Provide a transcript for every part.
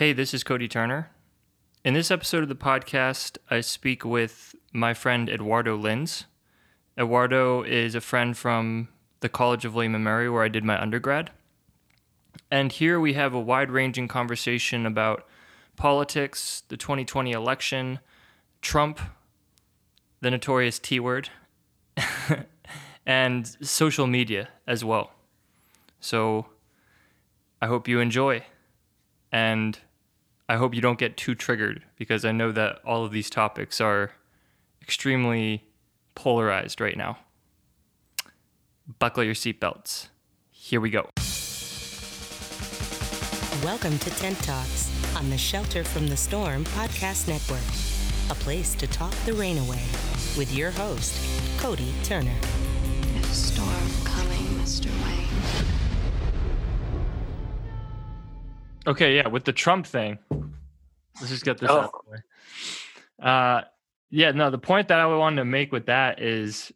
Hey, this is Cody Turner. In this episode of the podcast, I speak with my friend Eduardo Lins. Eduardo is a friend from the College of William & Mary, where I did my undergrad. And here we have a wide ranging conversation about politics, the 2020 election, Trump, the notorious T word, and social media as well. So I hope you enjoy. And I hope you don't get too triggered because I know that all of these topics are extremely polarized right now. Buckle your seatbelts. Here we go. Welcome to Tent Talks on the Shelter from the Storm podcast network, a place to talk the rain away with your host, Cody Turner. There's a storm coming, Mr. Wayne. Okay, yeah, with the Trump thing, let's just get this Oh. out of the way. Uh, yeah, no, the point that I wanted to make with that is,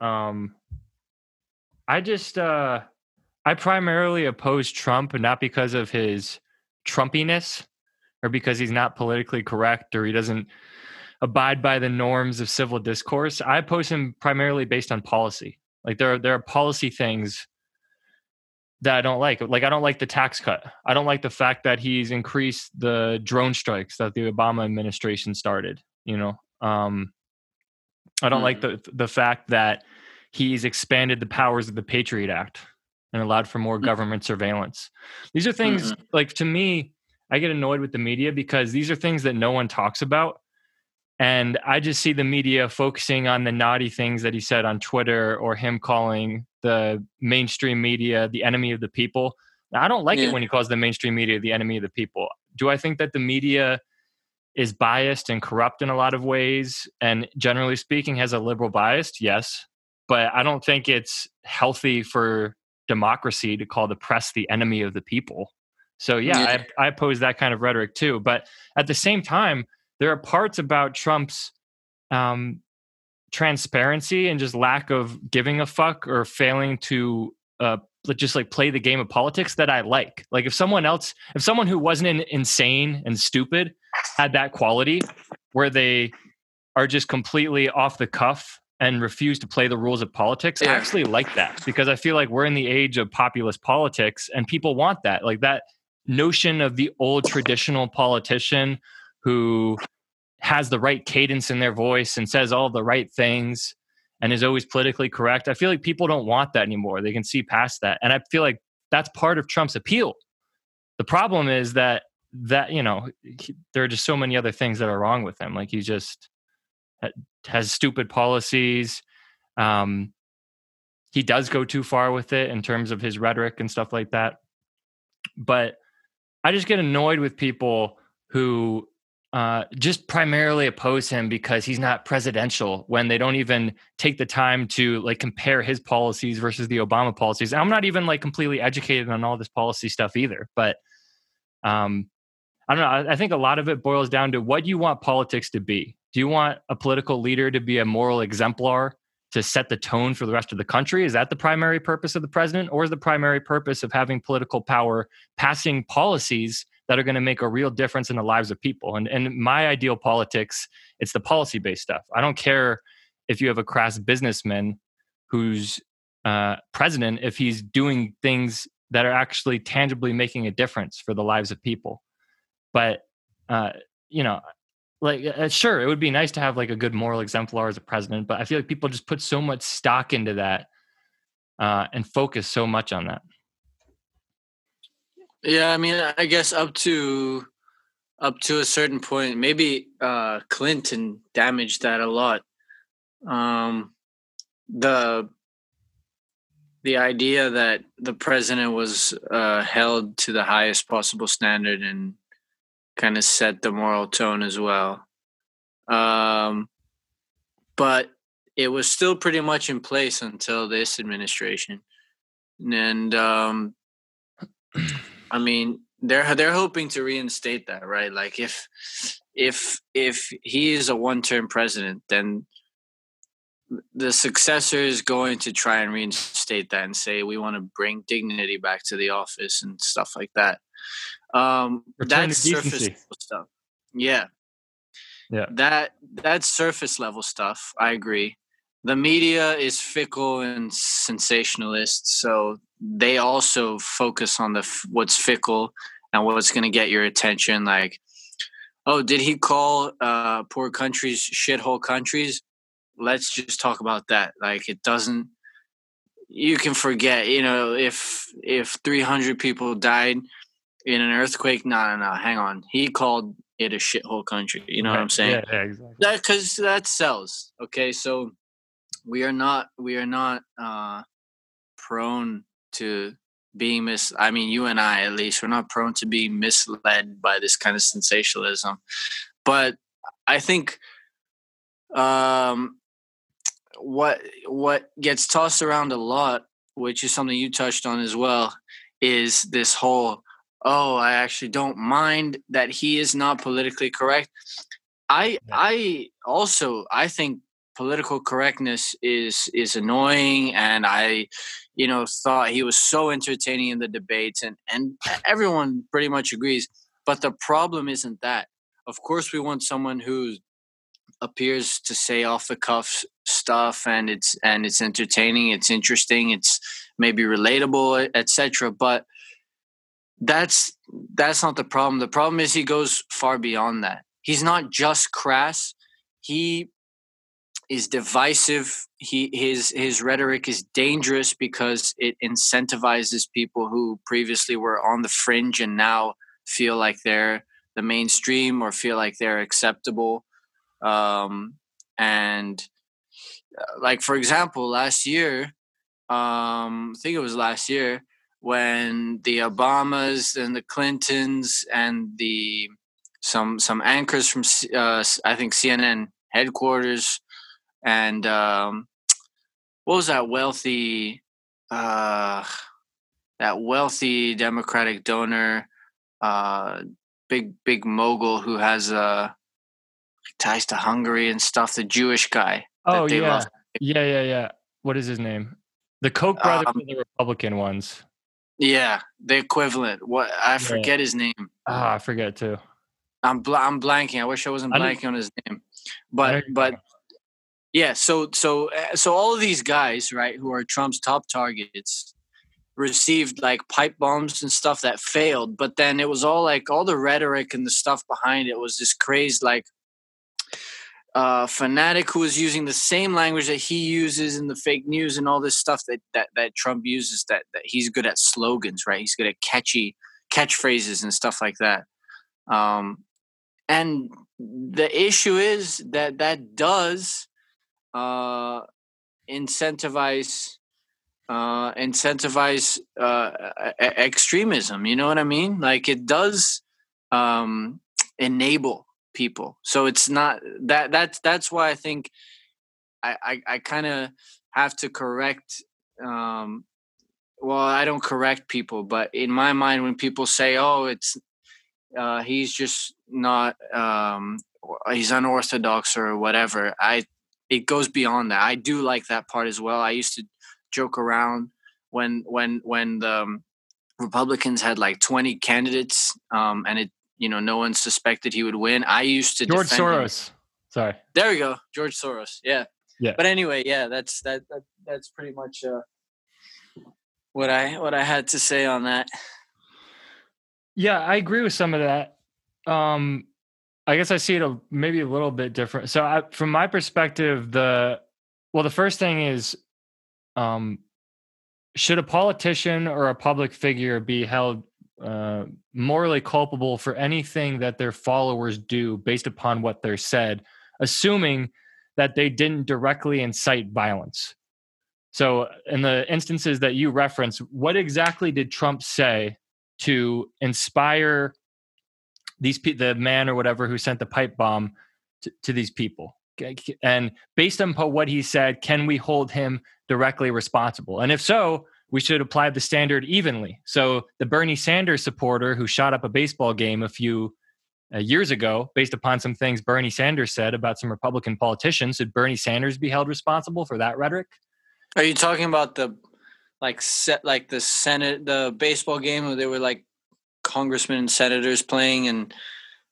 um, I just, uh, I primarily oppose Trump, not because of his Trumpiness or because he's not politically correct or he doesn't abide by the norms of civil discourse. I oppose him primarily based on policy. Like there are there are policy things that I don't like. Like I don't like the tax cut. I don't like the fact that he's increased the drone strikes that the Obama administration started. You know, um, I don't like the the fact that he's expanded the powers of the Patriot Act and allowed for more government surveillance. These are things like to me, I get annoyed with the media because these are things that no one talks about. And I just see the media focusing on the naughty things that he said on Twitter or him calling the mainstream media the enemy of the people. Now, I don't like Yeah. it when he calls the mainstream media the enemy of the people. Do I think that the media is biased and corrupt in a lot of ways and generally speaking has a liberal bias? Yes. But I don't think it's healthy for democracy to call the press the enemy of the people. So yeah, Yeah. I, I oppose that kind of rhetoric too. But at the same time, there are parts about Trump's um, transparency and just lack of giving a fuck or failing to uh, just like play the game of politics that I like. Like if someone else, if someone who wasn't in, insane and stupid had that quality where they are just completely off the cuff and refuse to play the rules of politics, I actually like that because I feel like we're in the age of populist politics and people want that. Like that notion of the old traditional politician who has the right cadence in their voice and says all the right things and is always politically correct. I feel like people don't want that anymore. They can see past that. And I feel like that's part of Trump's appeal. The problem is that that, you know, he, there are just so many other things that are wrong with him. Like he just has stupid policies. Um he does go too far with it in terms of his rhetoric and stuff like that. But I just get annoyed with people who uh, just primarily oppose him because he's not presidential when they don't even take the time to like compare his policies versus the Obama policies. I'm not even like completely educated on all this policy stuff either, but um, I don't know. I, I think a lot of it boils down to what do you want politics to be. Do you want a political leader to be a moral exemplar to set the tone for the rest of the country? Is that the primary purpose of the president, or is the primary purpose of having political power passing policies that are going to make a real difference in the lives of people? And and my ideal politics, it's the policy based stuff. I don't care if you have a crass businessman who's uh, president if he's doing things that are actually tangibly making a difference for the lives of people. But uh, you know, like uh, sure, it would be nice to have like a good moral exemplar as a president, but I feel like people just put so much stock into that uh, and focus so much on that. Yeah, I mean, I guess up to up to a certain point, maybe uh, Clinton damaged that a lot. Um, the the idea that the president was uh, held to the highest possible standard and kind of set the moral tone as well. Um, but it was still pretty much in place until this administration, and um, I mean, they're they're hoping to reinstate that, right? Like if if if he is a one-term president, then the successor is going to try and reinstate that and say we want to bring dignity back to the office and stuff like that. Um, that's surface level stuff. Yeah. Yeah. That that's surface level stuff. I agree. The media is fickle and sensationalist, so they also focus on the f- what's fickle and what's going to get your attention. Like, oh, did he call uh, poor countries shithole countries? Let's just talk about that. Like, it doesn't. You can forget. You know, if if three hundred people died in an earthquake, no, no, no. Hang on. He called it a shithole country. You know what I'm saying? Yeah, yeah, exactly. that because that sells okay so we are not we are not uh prone to being mis i mean you and i at least we're not prone to being misled by this kind of sensationalism. But i think um what what gets tossed around a lot which is something you touched on as well is this whole oh i actually don't mind that he is not politically correct. I i also i think political correctness is is annoying and i you know thought. He was so entertaining in the debates and and everyone pretty much agrees. But the problem isn't that. Of course we want someone who appears to say off the cuff stuff and it's and it's entertaining it's interesting it's maybe relatable etc but that's that's not the problem. The problem is he goes far beyond that. He's not just crass. He is divisive. He his his rhetoric is dangerous because it incentivizes people who previously were on the fringe and now feel like they're the mainstream or feel like they're acceptable. Um and uh, like for example last year um i think it was last year when the obamas and the clintons and the some some anchors from uh, i think cnn headquarters and um what was that wealthy uh that wealthy democratic donor uh big big mogul who has uh ties to hungary and stuff the jewish guy Oh yeah, love. yeah, yeah, yeah. What is his name? The Koch brothers Um, the Republican ones. yeah the equivalent what i forget his name Ah, I forget too. i'm bl- i'm blanking i wish i wasn't I blanking on his name but but Yeah, so so uh, so all of these guys, right, who are Trump's top targets, received like pipe bombs and stuff that failed. But then it was all like all the rhetoric and the stuff behind it was this crazed like uh fanatic who was using the same language that he uses in the fake news and all this stuff that that, that Trump uses that that he's good at slogans, right? He's good at catchy catchphrases and stuff like that. Um and the issue is that that does uh, incentivize uh, incentivize uh, extremism. You know what I mean? Like it does um, enable people. So it's not that that's that's why I think I I, I kind of have to correct. Um, well, I don't correct people, but in my mind, when people say, "Oh, it's uh, he's just not um, he's unorthodox or whatever," I it goes beyond that. I do like that part as well. I used to joke around when when when the um, Republicans had like 20 candidates um, and it you know no one suspected he would win. I used to George defend him. Soros. Sorry. There we go, George Soros. Yeah. Yeah. But anyway, yeah, that's that, that that's pretty much uh, what I what I had to say on that. Yeah, I agree with some of that. Um, I guess I see it a, maybe a little bit different. So, I, from my perspective, the well, the first thing is, um, should a politician or a public figure be held uh, morally culpable for anything that their followers do based upon what they're said, assuming that they didn't directly incite violence? So, in the instances that you reference, what exactly did Trump say to inspire these pe- the man or whatever who sent the pipe bomb to, to these people? And based on what he said, can we hold him directly responsible? And if so, we should apply the standard evenly. So the Bernie Sanders supporter who shot up a baseball game a few uh, years ago, based upon some things Bernie Sanders said about some Republican politicians, should Bernie Sanders be held responsible for that rhetoric? Are you talking about the like set like the Senate the baseball game where they were like congressmen and senators playing, and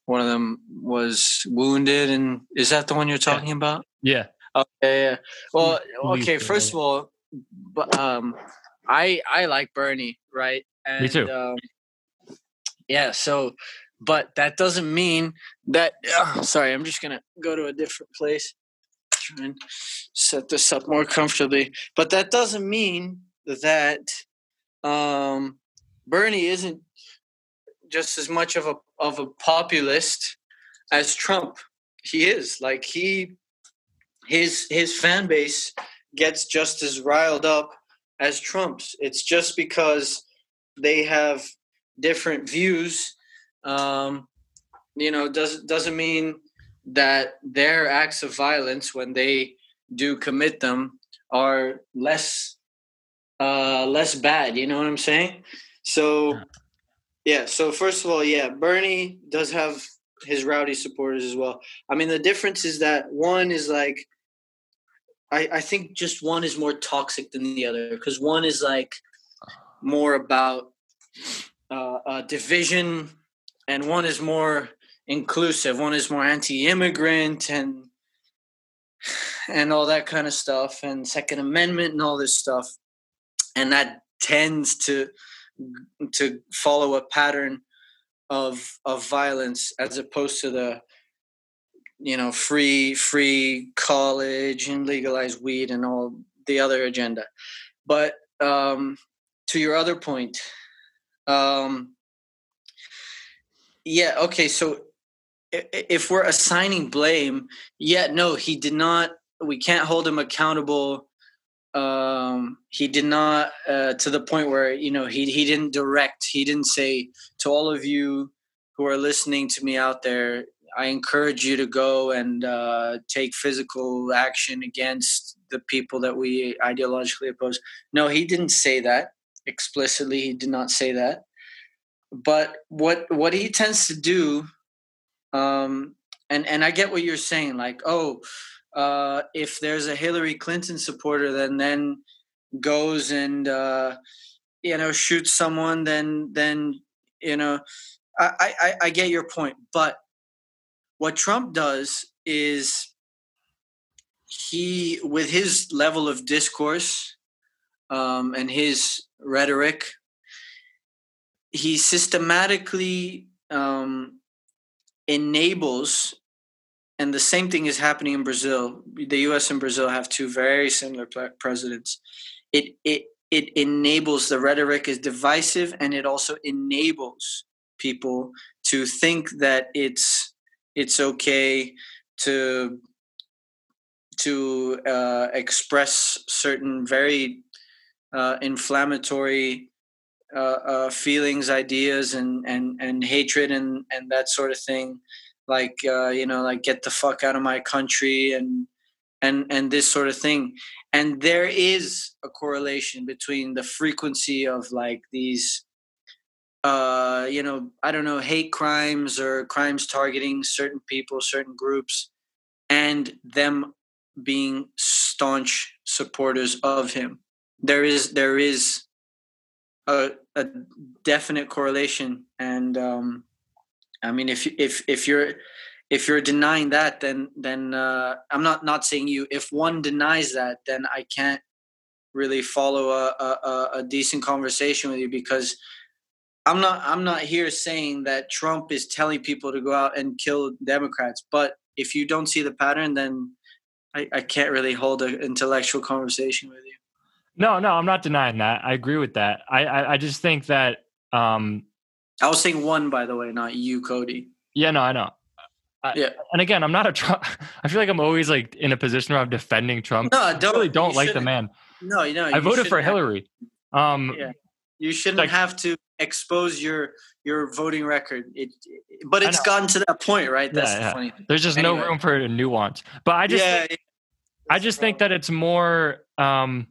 one of them was wounded. And is that the one you're talking about? Yeah. Okay. Yeah. Well, okay. First of all, but um, I I like Bernie, right? And, too. Um, yeah. So, but that doesn't mean that. Uh, sorry, I'm just gonna go to a different place. Try and set this up more comfortably. But that doesn't mean that um, Bernie isn't just as much of a of a populist as Trump. He is like he his his fan base gets just as riled up as Trump's. It's just because they have different views. Um, you know, doesn't doesn't mean that their acts of violence when they do commit them are less uh less bad you know what i'm saying so yeah so first of all yeah bernie does have his rowdy supporters as well. I mean the difference is that one is like i i think just one is more toxic than the other because one is like more about uh, uh division and one is more inclusive one is more anti-immigrant and and all that kind of stuff and second amendment and all this stuff. And that tends to to follow a pattern of of violence as opposed to the you know free free college and legalized weed and all the other agenda. But um to your other point um yeah okay so if we're assigning blame yeah no he did not we can't hold him accountable um he did not uh to the point where you know he he didn't direct he didn't say to all of you who are listening to me out there i encourage you to go and uh take physical action against the people that we ideologically oppose. No he didn't say that. Explicitly he did not say that. But what what he tends to do um and and i get what you're saying like oh uh if there's a hillary clinton supporter then then goes and uh you know shoots someone then then you know i i i get your point. But what trump does is he with his level of discourse um and his rhetoric he systematically um, enables and the same thing is happening in brazil the us and brazil have two very similar presidents it it it enables the rhetoric is divisive and it also enables people to think that it's it's okay to to uh, express certain very uh, inflammatory uh, uh, feelings, ideas, and and and hatred, and and that sort of thing. Like uh, you know, like get the fuck out of my country, and and and this sort of thing. And there is a correlation between the frequency of like these, uh, you know, I don't know, hate crimes or crimes targeting certain people, certain groups, and them being staunch supporters of him. There is there is a, a definite correlation and um i mean if if if you're if you're denying that then then uh i'm not not saying you if one denies that then i can't really follow a a, a decent conversation with you because i'm not i'm not here saying that trump is telling people to go out and kill democrats but if you don't see the pattern then i, I can't really hold an intellectual conversation with you No, no, I'm not denying that. I agree with that. I, I, I just think that, um, i was saying one by the way not you cody yeah, no, I know. I, Yeah. And again, I'm not a Trump. I feel like I'm always like in a position where I'm defending Trump. no I don't really don't like the man. no you know I voted for shouldn't have- Hillary. Um, Yeah. you shouldn't Like- have to expose your your voting record it, but it's gotten to that point right that's Yeah, the yeah. funny thing there's just Anyway. no room for a nuance. But I just, yeah, think-. I just think that it's more. Um,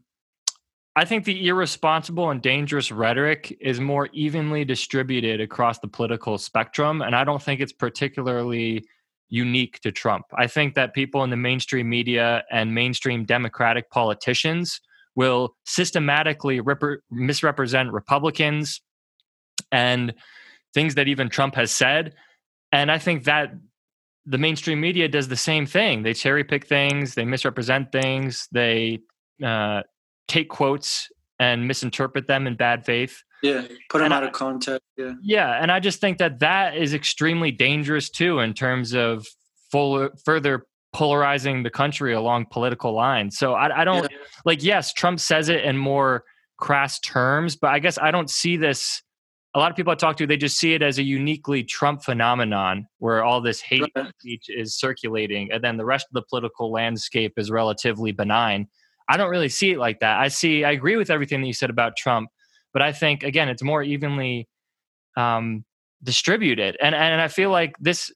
I think the irresponsible and dangerous rhetoric is more evenly distributed across the political spectrum, and I don't think it's particularly unique to Trump. I think that people in the mainstream media and mainstream Democratic politicians will systematically repre- misrepresent Republicans and things that even Trump has said. And I think that the mainstream media does the same thing. They cherry pick things, they misrepresent things, they uh, take quotes and misinterpret them in bad faith. Yeah, put them And out I- of context. Yeah, Yeah, and I just think that that is extremely dangerous too in terms of full, further polarizing the country along political lines. So I, I don't like. Yes, Trump says it in more crass terms, but I guess I don't see this. A lot of people I talk to, they just see it as a uniquely Trump phenomenon where all this hate Right. speech is circulating, and then the rest of the political landscape is relatively benign. I don't really see it like that. I see, I agree with everything that you said about Trump, but I think again, it's more evenly um, distributed, and and I feel like this,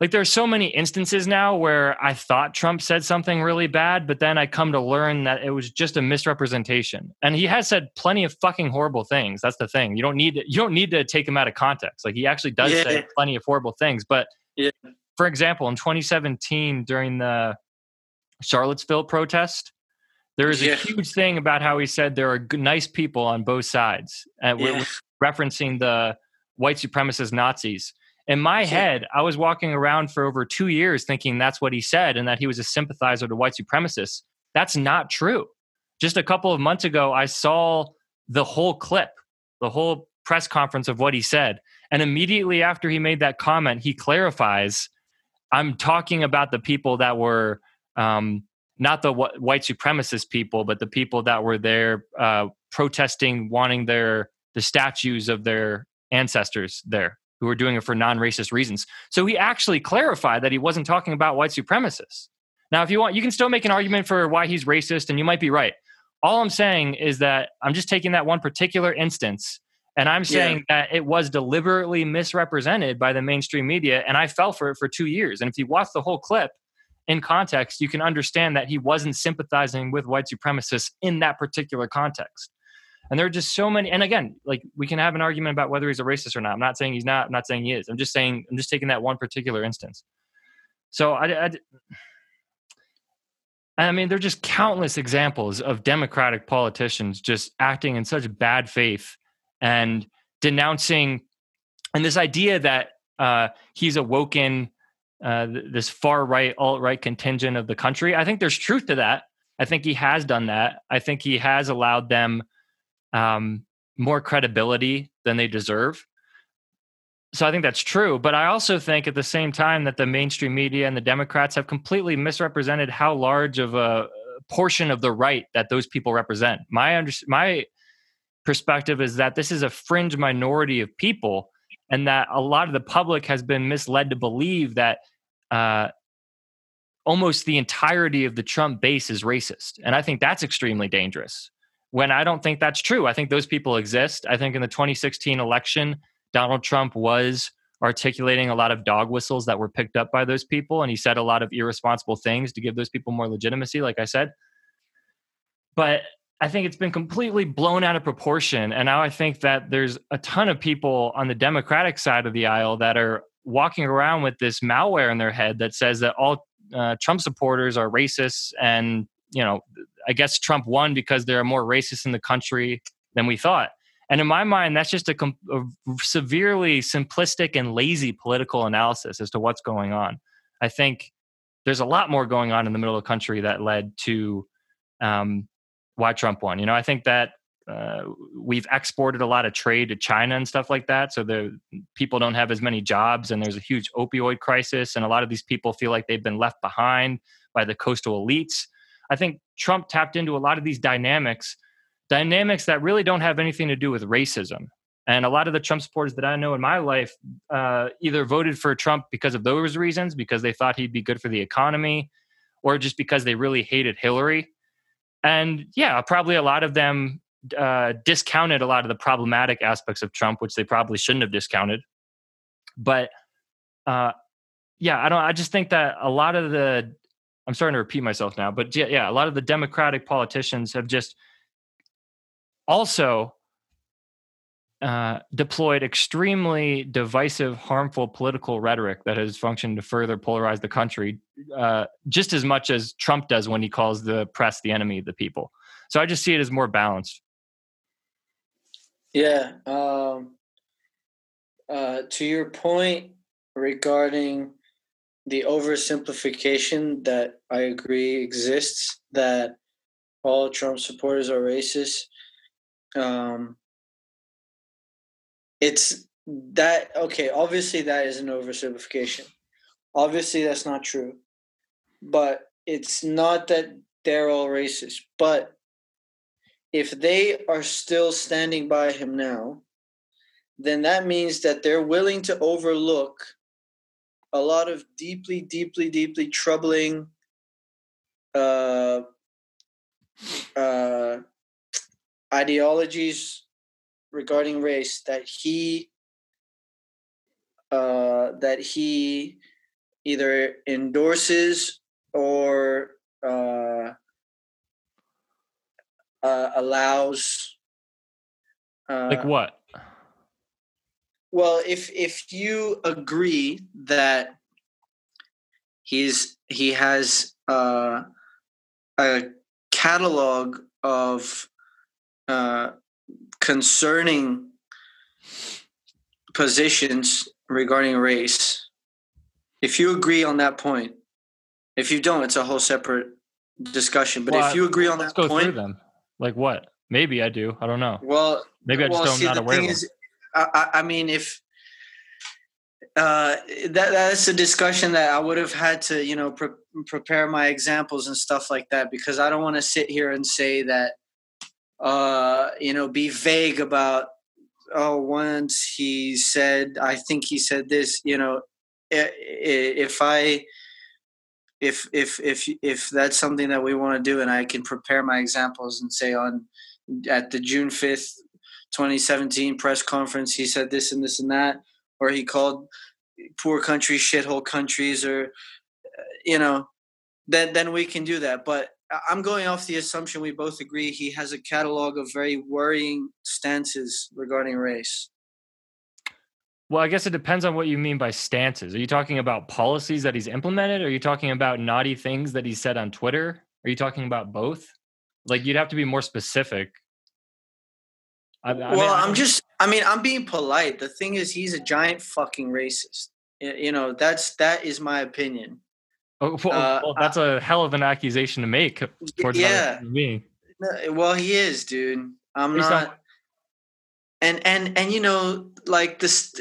like there are so many instances now where I thought Trump said something really bad, but then I come to learn that it was just a misrepresentation, and he has said plenty of fucking horrible things. That's the thing. You don't need to, you don't need to take him out of context. Like he actually does Yeah. say plenty of horrible things, but Yeah. for example, in 2017 during the Charlottesville protest, there is a Yeah. huge thing about how he said there are good, nice people on both sides, uh, and we're yeah, referencing the white supremacist Nazis. In my Yeah. head, I was walking around for over two years thinking that's what he said and that he was a sympathizer to white supremacists. That's not true. Just a couple of months ago, I saw the whole clip, the whole press conference of what he said. And immediately after he made that comment, he clarifies I'm talking about the people that were um, not the wh- white supremacist people, but the people that were there uh, protesting, wanting their the statues of their ancestors there, who were doing it for non-racist reasons. So he actually clarified that he wasn't talking about white supremacists. Now, if you want, you can still make an argument for why he's racist, and you might be right. All I'm saying is that I'm just taking that one particular instance, and I'm saying that it was deliberately misrepresented by the mainstream media, and I fell for it for two years. And if you watch the whole clip in context, you can understand that he wasn't sympathizing with white supremacists in that particular context. And there are just so many. And again, like we can have an argument about whether he's a racist or not. I'm not saying he's not. I'm not saying he is. I'm just saying I'm just taking that one particular instance. So I, I I mean, there are just countless examples of Democratic politicians just acting in such bad faith and denouncing, and this idea that uh, he's awoken uh, this far right, alt right contingent of the country. I think there's truth to that. I think he has done that. I think he has allowed them um, more credibility than they deserve. So I think that's true. But I also think at the same time that the mainstream media and the Democrats have completely misrepresented how large of a portion of the right that those people represent. My under, my perspective is that this is a fringe minority of people, and that a lot of the public has been misled to believe that uh, almost the entirety of the Trump base is racist, and I think that's extremely dangerous. When I don't think that's true, I think those people exist. I think in the 2016 election, Donald Trump was articulating a lot of dog whistles that were picked up by those people, and he said a lot of irresponsible things to give those people more legitimacy, like I said. But I think it's been completely blown out of proportion. And now I think that there's a ton of people on the Democratic side of the aisle that are walking around with this malware in their head that says that all uh, Trump supporters are racists. And, you know, I guess Trump won because there are more racists in the country than we thought. And in my mind, that's just a, com- a severely simplistic and lazy political analysis as to what's going on. I think there's a lot more going on in the middle of the country that led to um, why Trump won. You know, I think that uh, we've exported a lot of trade to China and stuff like that. So the people don't have as many jobs, and there's a huge opioid crisis, and a lot of these people feel like they've been left behind by the coastal elites. I think Trump tapped into a lot of these dynamics, dynamics that really don't have anything to do with racism. And a lot of the Trump supporters that I know in my life uh, either voted for Trump because of those reasons, because they thought he'd be good for the economy, or just because they really hated Hillary. And yeah, probably a lot of them uh, discounted a lot of the problematic aspects of Trump, which they probably shouldn't have discounted. But uh, yeah, I don't. I just think that a lot of the I'm starting to repeat myself now, but yeah, yeah, a lot of the Democratic politicians have just also uh, deployed extremely divisive, harmful political rhetoric that has functioned to further polarize the country, uh, just as much as Trump does when he calls the press the enemy of the people. So I just see it as more balanced. Yeah. Um, uh, to your point regarding the oversimplification that I agree exists that all Trump supporters are racist. Um, it's that okay. Obviously, that is an oversimplification. Obviously, that's not true. But it's not that they're all racist. But if they are still standing by him now, then that means that they're willing to overlook a lot of deeply, deeply, deeply troubling uh, uh, ideologies regarding race that he uh, that he either endorses or uh, uh, allows. Uh, like what? Well, if if you agree that he's he has uh, a catalog of uh, concerning positions regarding race, if you agree on that point, if you don't, it's a whole separate discussion. But Well, if you agree on that go through point, them. Like what? Maybe I do. I don't know. well, Maybe I just well, don't see, not the aware. thing is. I, I I mean, if uh, that that's a discussion that I would have had to, you know, pre- prepare my examples and stuff like that because I don't want to sit here and say that, uh, you know, be vague about. Oh, once he said, I think he said this. You know, if I if if if if that's something that we want to do and i can prepare my examples and say on at the june 5th 2017 press conference he said this and this and that or he called poor countries shithole countries or uh, you know then then we can do that but i'm going off the assumption we both agree he has a catalog of very worrying stances regarding race Well, I guess it depends on what you mean by stances. Are you talking about policies that he's implemented? Are you talking about naughty things that he said on Twitter? Are you talking about both? Like you'd have to be more specific. I, I well, I I'm just, I mean, I'm being polite. The thing is, he's a giant fucking racist. You know, that's, that is my opinion. Oh, well, uh, well, that's a hell of an accusation to make towards yeah. No, Well, he is, dude. I'm on not, and, and, and, you know, like this,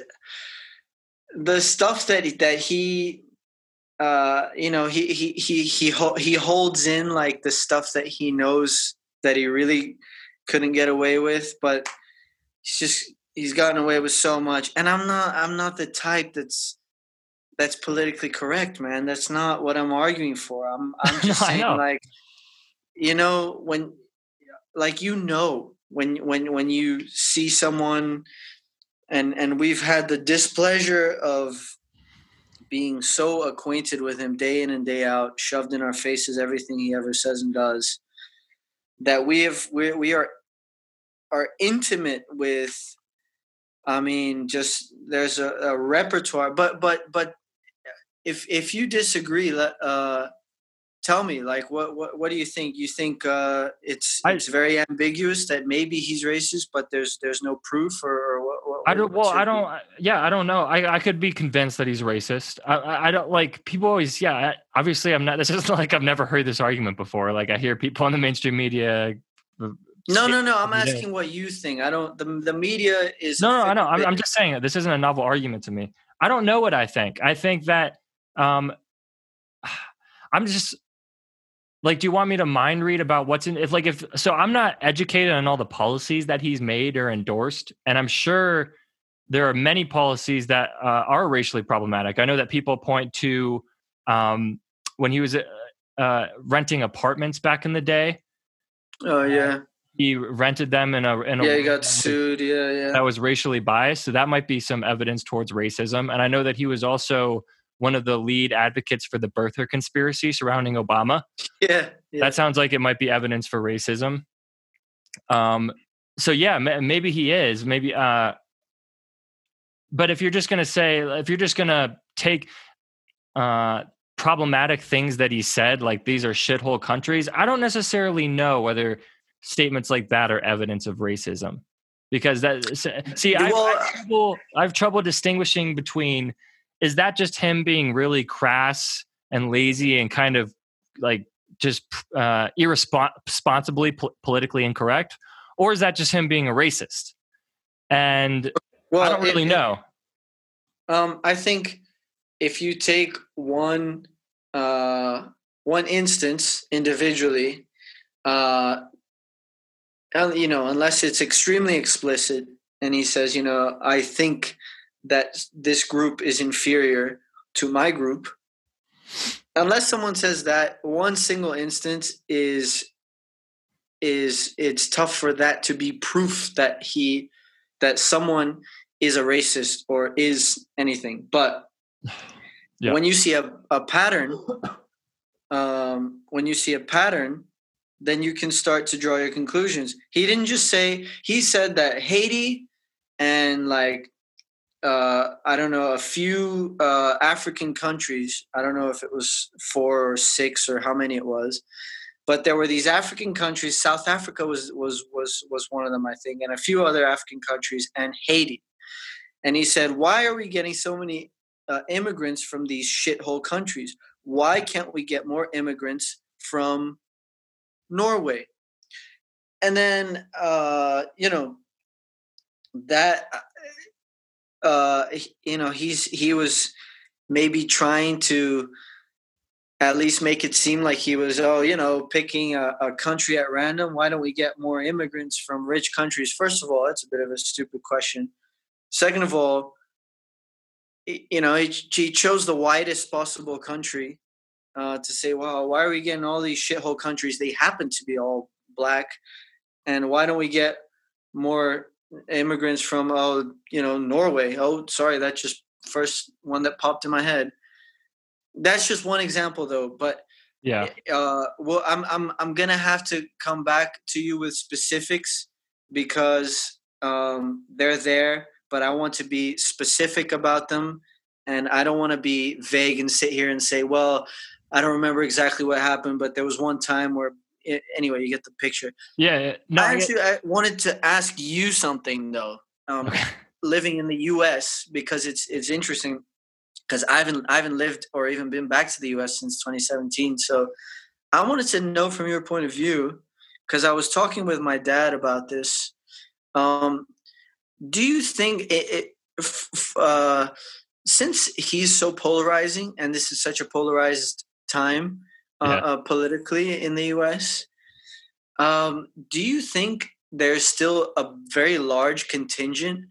the stuff that, he- that he, uh, you know, he, he, he, he, he holds in like the stuff that he knows that he really couldn't get away with, but he's just, he's gotten away with so much. And I'm not, I'm not the type that's, that's politically correct, man. That's not what I'm arguing for. I'm, I'm just No, saying, like, you know, when, like, you know, when, when, when you see someone, and and we've had the displeasure of being so acquainted with him day in and day out, shoved in our faces everything he ever says and does, that we have we we are are intimate with. I mean, just there's a, a repertoire, but but but if if you disagree, let uh, tell me like what what what do you think? You think uh, it's I- it's very ambiguous that maybe he's racist, but there's there's no proof, or, or what, what? I don't. Well, I don't. Yeah, I don't know. I I could be convinced that he's racist. I I, I don't like people always. Yeah, I, obviously I'm not. This isn't like I've never heard this argument before. Like I hear people on the mainstream media. uh, No, no, no. I'm asking what you think. I don't. The the media is. No, no, I know. I'm, I'm just saying that this isn't a novel argument to me. I don't know what I think. I think that um, I'm just like, do you want me to mind read about what's in? If like, if so, I'm not educated on all the policies that he's made or endorsed, and I'm sure there are many policies that uh, are racially problematic. I know that people point to um, when he was uh, uh, renting apartments back in the day. Oh yeah, He rented them in a in a yeah. He got sued. Yeah, yeah. that was racially biased. So that might be some evidence towards racism. And I know that he was also one of the lead advocates for the birther conspiracy surrounding Obama. Yeah, yeah. That sounds like it might be evidence for racism. Um, so yeah, ma- maybe he is. Maybe. Uh, but if you're just gonna say, if you're just gonna take uh, problematic things that he said, like these are shithole countries, I don't necessarily know whether statements like that are evidence of racism. because that see I, Well- I've, trouble, I've trouble distinguishing between is that just him being really crass and lazy and kind of like just uh, irresponsibly po- politically incorrect, or is that just him being a racist? And Well, I don't really it- know. Um, I think if you take one uh, one instance individually, uh, and, you know, unless it's extremely explicit, and he says, you know, I think that this group is inferior to my group. Unless someone says that one single instance is is it's tough for that to be proof that he that someone is a racist or is anything. But Yeah. when you see a, a pattern, um, when you see a pattern, then you can start to draw your conclusions. He didn't just say, he said that Haiti and like, uh, I don't know, a few uh, African countries, I don't know if it was four or six or how many it was, but there were these African countries. South Africa was was was was one of them, I think, and a few other African countries, and Haiti. And he said, "Why are we getting so many uh, immigrants from these shithole countries? Why can't we get more immigrants from Norway?" And then, uh, you know, that uh, you know he's he was maybe trying to at least make it seem like he was oh you know picking a, a country at random. Why don't we get more immigrants from rich countries? First of all that's a bit of a stupid question. Second of all you know he, he chose the widest possible country uh, to say well why are we getting all these shithole countries? They happen to be all black. And why don't we get more immigrants from oh you know norway oh sorry that's just first one that popped in my head that's just one example though but Yeah. uh well i'm i'm i'm gonna have to come back to you with specifics because um they're there but i want to be specific about them and i don't want to be vague and sit here and say well i don't remember exactly what happened but there was one time where it, anyway you get the picture Yeah. No, I actually I wanted to ask you something though. Um, Okay. living in the U.S. because it's it's interesting because I haven't I haven't lived or even been back to the U.S. since 2017. So I wanted to know from your point of view because I was talking with my dad about this. Um, do you think it, it uh, since he's so polarizing and this is such a polarized time uh, Yeah. uh, politically in the U.S. Um, do you think there's still a very large contingent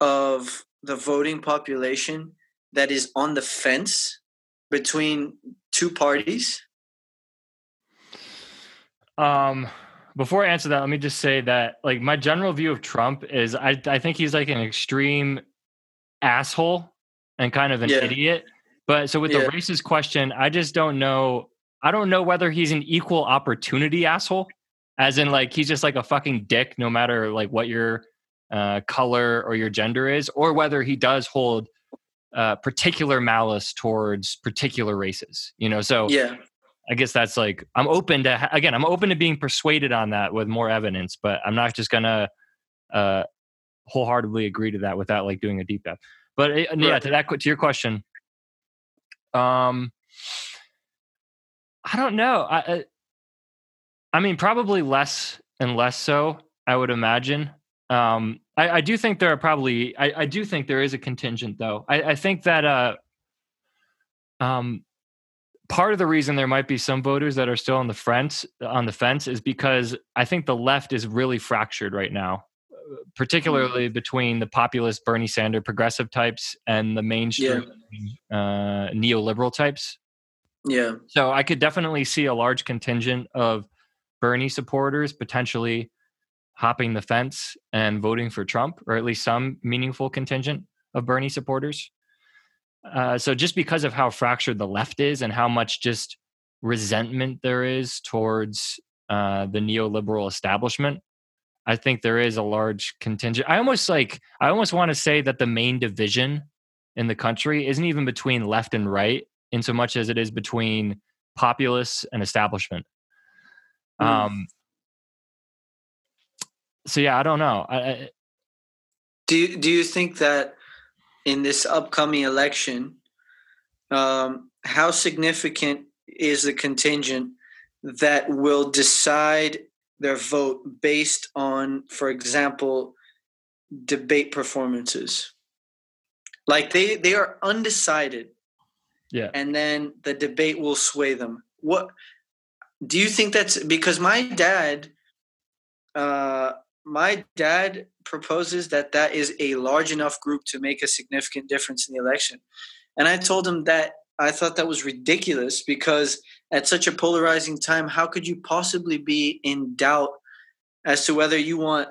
of the voting population that is on the fence between two parties? Um, before I answer that, let me just say that like my general view of Trump is I I think he's like an extreme asshole and kind of an Yeah. idiot. But so with Yeah. the racist question, I just don't know. I don't know whether he's an equal opportunity asshole, as in like he's just like a fucking dick, no matter like what your uh, color or your gender is, or whether he does hold uh, particular malice towards particular races. You know, so Yeah, I guess that's like I'm open to ha- again. I'm open to being persuaded on that with more evidence, but I'm not just gonna uh, wholeheartedly agree to that without like doing a deep dive. But uh, yeah, to that to your question, um, I don't know. I, I I mean, probably less and less so. I would imagine. Um, I, I do think there are probably. I, I do think there is a contingent, though. I, I think that uh, um, part of the reason there might be some voters that are still on the fence on the fence is because I think the left is really fractured right now, uh, particularly between the populist Bernie Sanders progressive types and the mainstream uh, neoliberal types. Yeah, So I could definitely see a large contingent of Bernie supporters potentially hopping the fence and voting for Trump, or at least some meaningful contingent of Bernie supporters. Uh, so just because of how fractured the left is and how much just resentment there is towards uh, the neoliberal establishment, I think there is a large contingent. I almost like I almost want to say that the main division in the country isn't even between left and right, in so much as it is between populists and establishment. Hmm. Um, so yeah, I don't know. I, I, Do you, do you think that in this upcoming election, um, how significant is the contingent that will decide their vote based on, for example, debate performances? Like they they are undecided, Yeah. and then the debate will sway them. What do you think that's because my dad, uh, my dad proposes that that is a large enough group to make a significant difference in the election, and I told him that I thought that was ridiculous because at such a polarizing time, how could you possibly be in doubt as to whether you want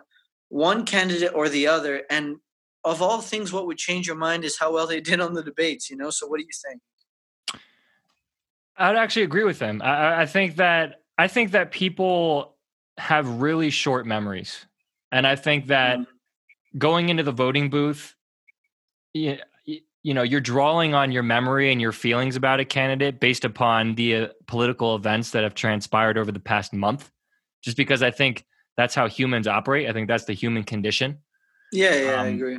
one candidate or the other? And of all things, what would change your mind is how well they did on the debates. You know. So, what do you think? I'd actually agree with him. I- I, I think that I think that people have really short memories, and I think that Mm. going into the voting booth, you, you know, you're drawing on your memory and your feelings about a candidate based upon the uh, political events that have transpired over the past month. Just because I think that's how humans operate. I think that's the human condition. Yeah, yeah, I Um, agree.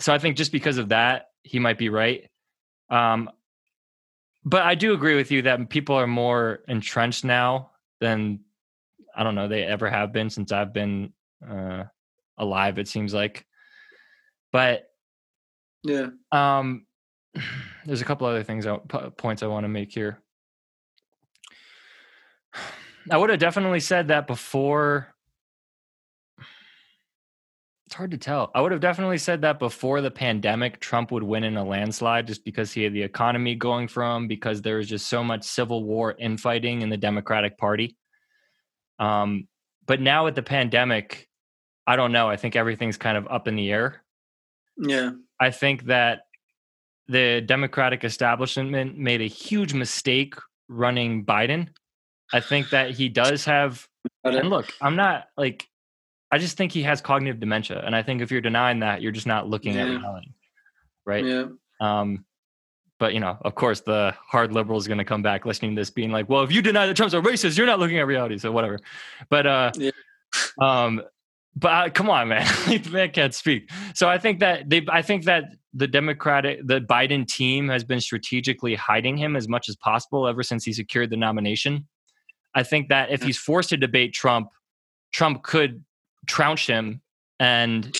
so I think just because of that, he might be right. Um, but I do agree with you that people are more entrenched now than I don't know they ever have been since I've been uh, alive. It seems like, but Yeah. um, there's a couple other things, I, points I want to make here. I would have definitely said that before. It's hard to tell. I would have definitely said that before the pandemic, Trump would win in a landslide just because he had the economy going for him, because there was just so much civil war infighting in the Democratic Party. Um, but now with the pandemic, I don't know. I think everything's kind of up in the air. Yeah. I think that the Democratic establishment made a huge mistake running Biden. I think that he does have, and look, I'm not like, I just think he has cognitive dementia. And I think if you're denying that, you're just not looking at reality. Right. Yeah. Um, but you know, of course, the hard liberal is going to come back listening to this, being like, "Well, if you deny that Trump's a racist, you're not looking at reality." So whatever. But uh, Yeah. um, but uh, come on, man, the man can't speak. So I think that they, I think that the Democratic, the Biden team has been strategically hiding him as much as possible ever since he secured the nomination. I think that if he's forced to debate Trump, Trump could trounce him, and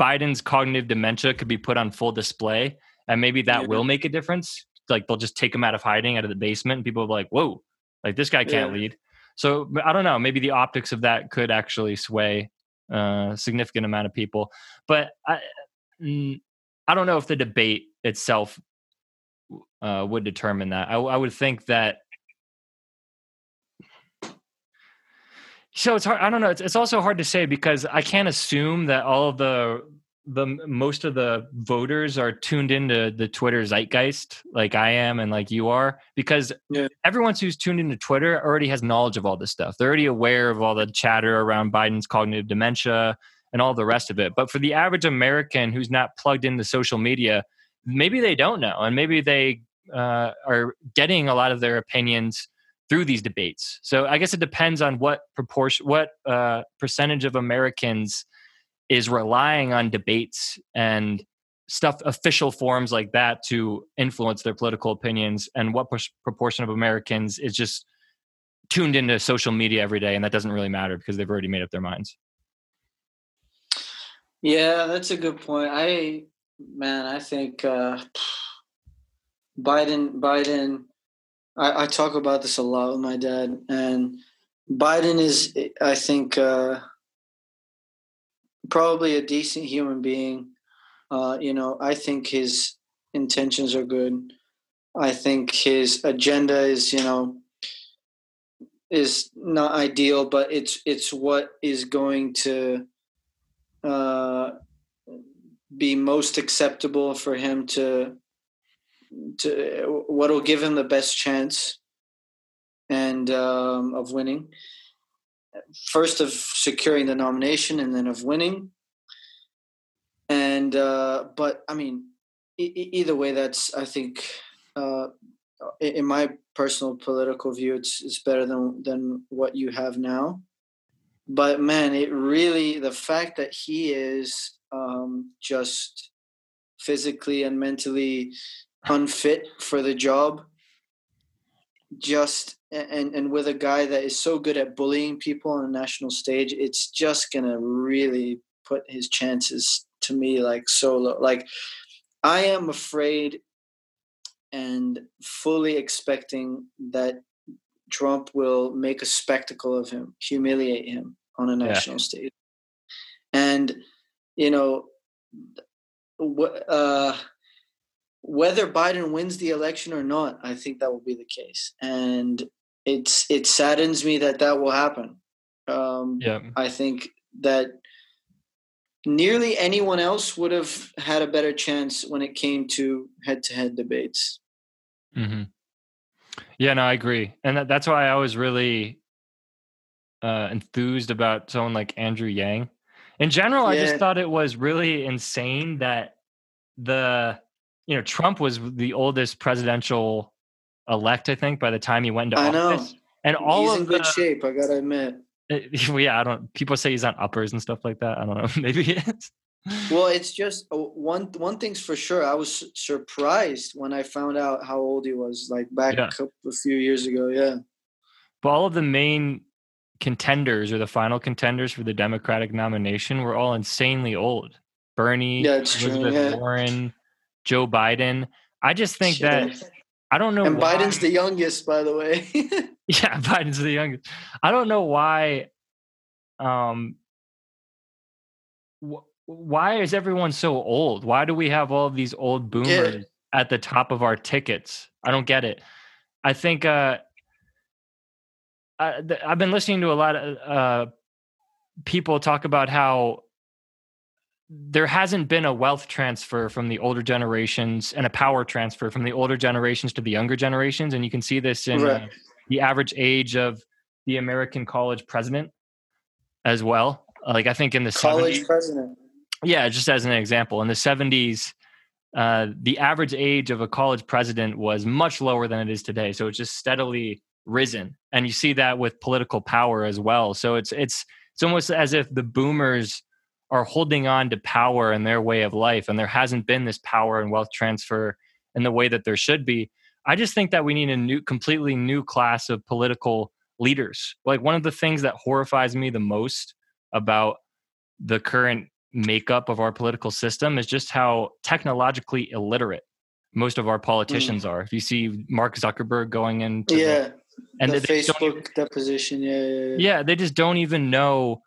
Biden's cognitive dementia could be put on full display and maybe that Yeah. will make a difference. Like they'll just take him out of hiding, out of the basement, and people will be like, "Whoa, like this guy can't Yeah. lead." So I don't know. Maybe the optics of that could actually sway uh, a significant amount of people, but I, I don't know if the debate itself uh, would determine that. I, I would think that. So it's hard. I don't know. It's, it's also hard to say because I can't assume that all of the the most of the voters are tuned into the Twitter zeitgeist like I am and like you are because Yeah. everyone who's tuned into Twitter already has knowledge of all this stuff. They're already aware of all the chatter around Biden's cognitive dementia and all the rest of it. But for the average American who's not plugged into social media, maybe they don't know and maybe they uh, are getting a lot of their opinions through these debates. So I guess it depends on what proportion, what uh, percentage of Americans is relying on debates and stuff, official forums like that to influence their political opinions, and what pers- proportion of Americans is just tuned into social media every day, and that doesn't really matter because they've already made up their minds. Yeah, that's a good point. I man, I think uh, Biden Biden I, I talk about this a lot with my dad and Biden is I think uh, probably a decent human being. Uh, you know, I think his intentions are good. I think his agenda is, you know, is not ideal, but it's it's what is going to uh, be most acceptable for him to to what will give him the best chance and um, of winning. First of securing the nomination, and then of winning. And uh, but I mean, e- either way, that's I think uh, in my personal political view, it's it's better than than what you have now. But man, it really the fact that he is um, just physically and mentally unfit for the job. Just and and with a guy that is so good at bullying people on a national stage, it's just gonna really put his chances to me like so low. Like I am afraid and fully expecting that Trump will make a spectacle of him, humiliate him on a national yeah. stage. And, you know, what uh, whether Biden wins the election or not, I think that will be the case. And it's it saddens me that that will happen. Um, yeah. I think that nearly anyone else would have had a better chance when it came to head-to-head debates. Mm-hmm. Yeah, no, I agree, and that, that's why I was really uh, enthused about someone like Andrew Yang. In general, yeah. I just thought it was really insane that the you know Trump was the oldest presidential elect. I think by the time he went into I office, know. and all He's of in good the, shape. I gotta admit. It, yeah, I don't. People say he's on uppers and stuff like that. I don't know. Maybe he is. Well, it's just uh, one one thing's for sure. I was surprised when I found out how old he was, like back yeah. a, couple, a few years ago. Yeah. But all of the main contenders or the final contenders for the Democratic nomination were all insanely old. Bernie, yeah, Elizabeth yeah. Warren, Joe Biden. I just think Shit. that I don't know. And why. Biden's the youngest, by the way. yeah, Biden's the youngest. I don't know why. Um, wh- why is everyone so old? Why do we have all these old boomers yeah. at the top of our tickets? I don't get it. I think uh, I, have been listening to a lot of uh, people talk about how there hasn't been a wealth transfer from the older generations and a power transfer from the older generations to the younger generations, and you can see this in right. uh, the average age of the American college president as well. Like I think in the college 70s, president yeah, just as an example, in the 70s, uh, the average age of a college president was much lower than it is today. So it's just steadily risen, and you see that with political power as well. So it's it's it's almost as if the boomers are holding on to power in their way of life, and there hasn't been this power and wealth transfer in the way that there should be. I just think that we need a new, completely new class of political leaders. Like one of the things that horrifies me the most about the current makeup of our political system is just how technologically illiterate most of our politicians mm. are. If you see Mark Zuckerberg going into yeah, the, and the Facebook deposition, yeah, yeah, yeah, yeah, they just don't even know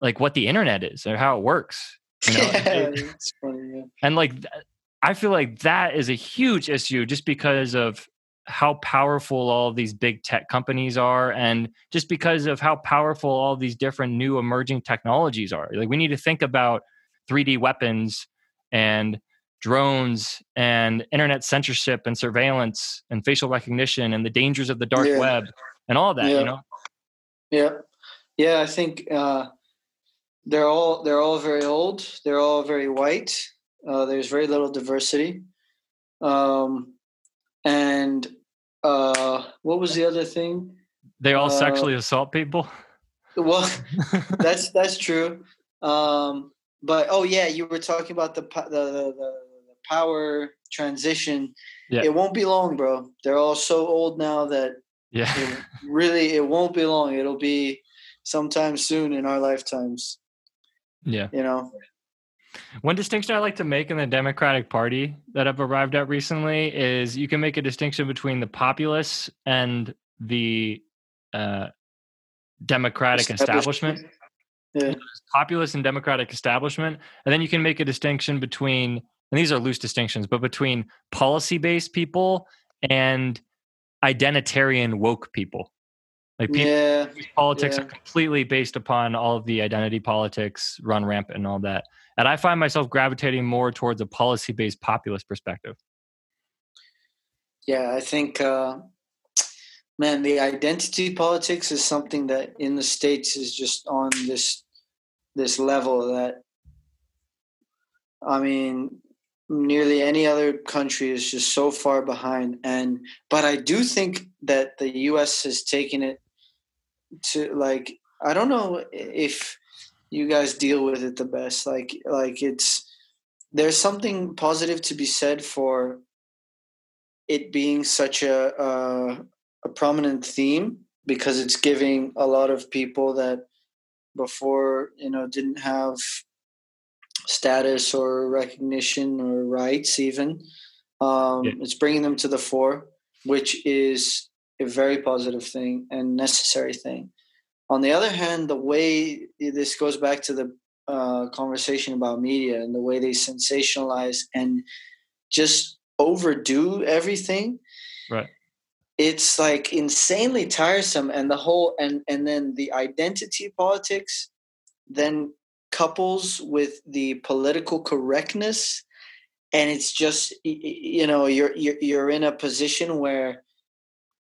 like what the internet is or how it works. You know? yeah, funny, yeah. And like, I feel like that is a huge issue just because of how powerful all these big tech companies are and just because of how powerful all these different new emerging technologies are like we need to think about 3d weapons and drones and internet censorship and surveillance and facial recognition and the dangers of the dark yeah. web and all that yeah. you know yeah yeah i think uh, they're all they're all very old they're all very white uh, there's very little diversity um, and uh, what was the other thing? They all uh, sexually assault people. Well, that's that's true. Um, but oh yeah, you were talking about the the, the, the power transition. Yeah. It won't be long, bro. They're all so old now that yeah, it really it won't be long. It'll be sometime soon in our lifetimes. Yeah, you know. One distinction I like to make in the Democratic Party that I've arrived at recently is you can make a distinction between the populace and the uh, Democratic establishment. Yeah. Populist and Democratic establishment. And then you can make a distinction between, and these are loose distinctions, but between policy based people and identitarian woke people. Like people, yeah, politics yeah. are completely based upon all of the identity politics run rampant and all that. And I find myself gravitating more towards a policy based populist perspective. Yeah, I think, uh, man, the identity politics is something that in the states is just on this this level that, I mean, nearly any other country is just so far behind. And but I do think that the U.S. has taken it to like I don't know if you guys deal with it the best. Like like it's there's something positive to be said for it being such a a, a prominent theme because it's giving a lot of people that before you know didn't have status or recognition or rights even um, yeah. it's bringing them to the fore which is a very positive thing and necessary thing. On the other hand the way this goes back to the uh, conversation about media and the way they sensationalize and just overdo everything right. it's like insanely tiresome and the whole and and then the identity politics then couples with the political correctness and it's just you know you're you're, you're in a position where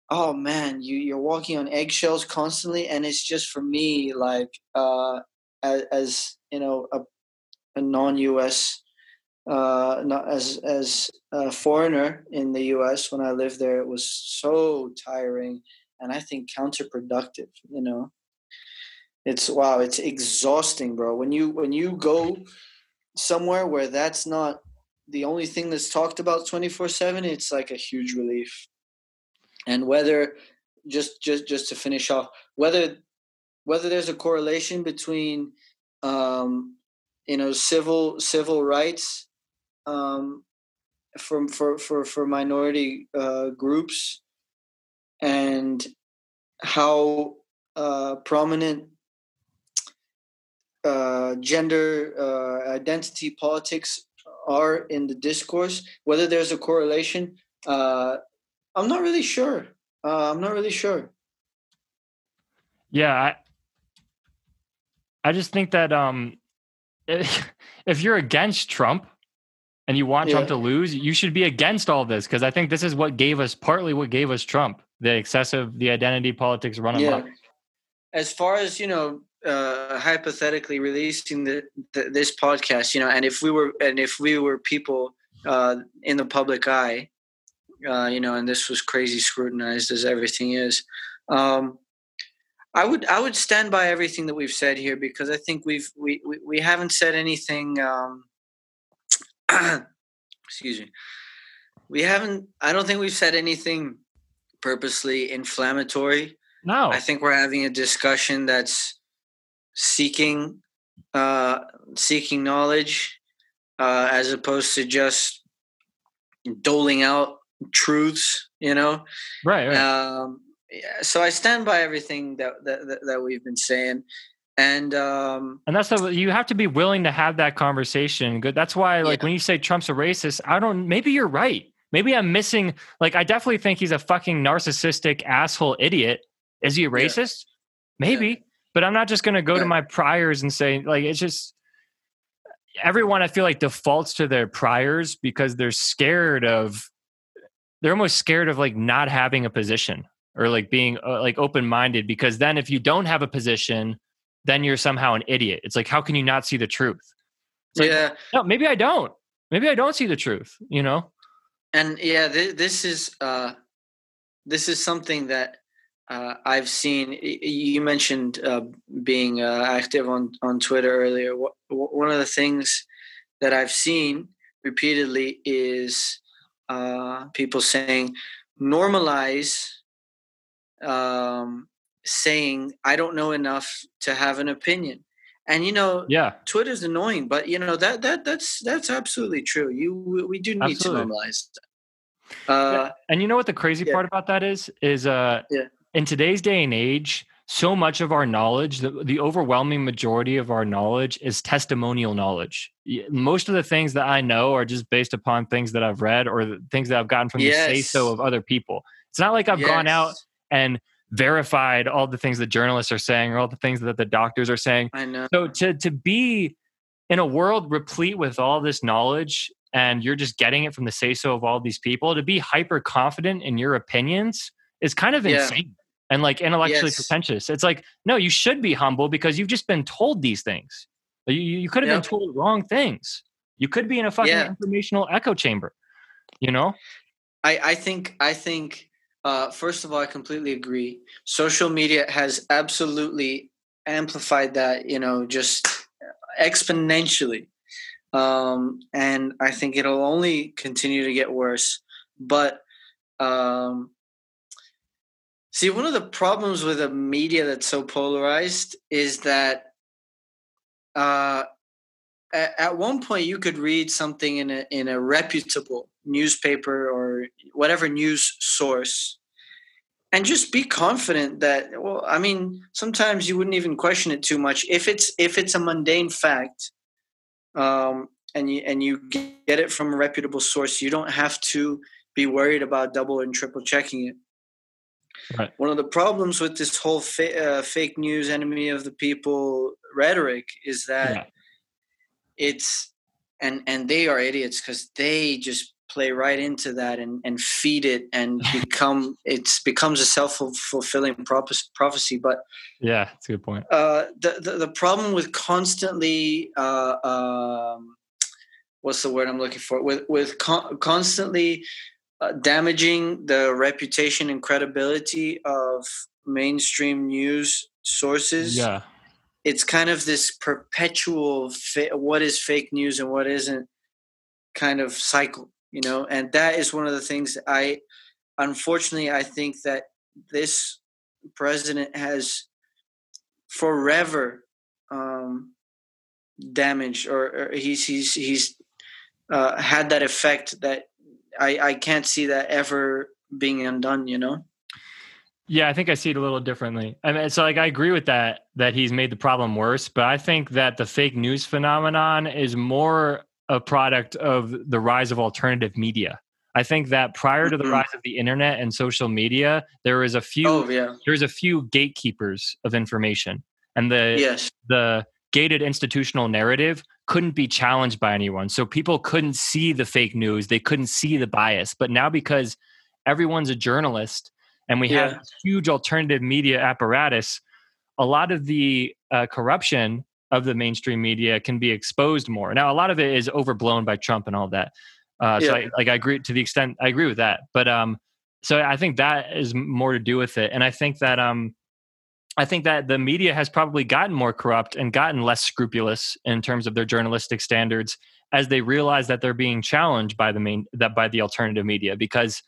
oh man you you're walking on eggshells constantly and it's just for me like uh as, as you know a, a non-us uh, not as as a foreigner in the U.S. when I lived there, it was so tiring and I think counterproductive. You know, it's wow, it's exhausting, bro. When you when you go somewhere where that's not the only thing that's talked about twenty four seven, it's like a huge relief. And whether just just just to finish off, whether whether there's a correlation between um, you know civil civil rights um, for, for, for, for minority uh, groups and how uh, prominent uh, gender uh, identity politics are in the discourse, whether there's a correlation, uh, I'm not really sure. Uh, I'm not really sure. Yeah, I, I just think that um, if you're against Trump, and you want yeah. Trump to lose, you should be against all this because I think this is what gave us partly what gave us Trump, the excessive, the identity politics running yeah. As far as you know, uh, hypothetically releasing the, the, this podcast, you know, and if we were and if we were people uh, in the public eye, uh, you know, and this was crazy scrutinized as everything is. Um, I would I would stand by everything that we've said here because I think we've we we, we haven't said anything um, excuse me. We haven't i don't think we've said anything purposely inflammatory. No. I think we're having a discussion that's seeking uh seeking knowledge uh as opposed to just doling out truths you know right, right. um yeah, so i stand by everything that that, that we've been saying and um and that's the you have to be willing to have that conversation good that's why like yeah. when you say trump's a racist i don't maybe you're right maybe i'm missing like i definitely think he's a fucking narcissistic asshole idiot is he a racist yeah. maybe yeah. but i'm not just going to go to my priors and say like it's just everyone i feel like defaults to their priors because they're scared of they're almost scared of like not having a position or like being uh, like open minded because then if you don't have a position then you're somehow an idiot. It's like, how can you not see the truth? Like, yeah. No, maybe I don't. Maybe I don't see the truth, you know? And yeah, th- this is, uh, this is something that uh, I've seen. You mentioned uh, being uh, active on, on Twitter earlier. One of the things that I've seen repeatedly is uh, people saying normalize um, saying I don't know enough to have an opinion. And you know, yeah, Twitter's annoying, but you know that that that's that's absolutely true. You we do need absolutely. to normalize. That. Uh, yeah. And you know what the crazy yeah. part about that is? Is uh, yeah. in today's day and age, so much of our knowledge, the, the overwhelming majority of our knowledge is testimonial knowledge. Most of the things that I know are just based upon things that I've read or things that I've gotten from yes. the say so of other people. It's not like I've yes. gone out and verified all the things that journalists are saying or all the things that the doctors are saying. I know. So to to be in a world replete with all this knowledge and you're just getting it from the say so of all these people, to be hyper confident in your opinions is kind of yeah. insane and like intellectually yes. pretentious. It's like, no, you should be humble because you've just been told these things. You, you could have yep. been told wrong things. You could be in a fucking yeah. informational echo chamber, you know? I, I think I think uh, first of all, I completely agree. Social media has absolutely amplified that. You know, just exponentially, um, and I think it'll only continue to get worse. But um, see, one of the problems with a media that's so polarized is that uh, at, at one point you could read something in a in a reputable newspaper or whatever news source and just be confident that well i mean sometimes you wouldn't even question it too much. If it's if it's a mundane fact um, and you and you get it from a reputable source you don't have to be worried about double and triple checking it Right. one of the problems with this whole fa- uh, fake news enemy of the people rhetoric is that Yeah. it's and and they are idiots because they just play right into that and and feed it and become it's becomes a self-fulfilling prophecy but Yeah, that's a good point. uh the the, the problem with constantly uh um what's the word i'm looking for with with con- constantly uh, damaging the reputation and credibility of mainstream news sources Yeah. it's kind of this perpetual fa- what is fake news and what isn't kind of cycle you know and that is one of the things i unfortunately i think that this president has forever um damaged or, or he's he's he's uh, had that effect that i i can't see that ever being undone you know Yeah, I think I see it a little differently. I mean, so like I agree with that that he's made the problem worse, but I think that the fake news phenomenon is more a product of the rise of alternative media. I think that prior to the Mhm. rise of the internet and social media, there was a few oh yeah there's a few gatekeepers of information, and the yes the gated institutional narrative couldn't be challenged by anyone. So people couldn't see the fake news, they couldn't see the bias. But now because everyone's a journalist and we have Yeah. this huge alternative media apparatus, a lot of the uh, corruption of the mainstream media can be exposed more. Now, a lot of it is overblown by Trump and all that. Uh, So, I, like, I agree to the extent I agree with that. But um, so I think that is more to do with it, and I think that um, I think that the media has probably gotten more corrupt and gotten less scrupulous in terms of their journalistic standards as they realize that they're being challenged by the main that by the alternative media because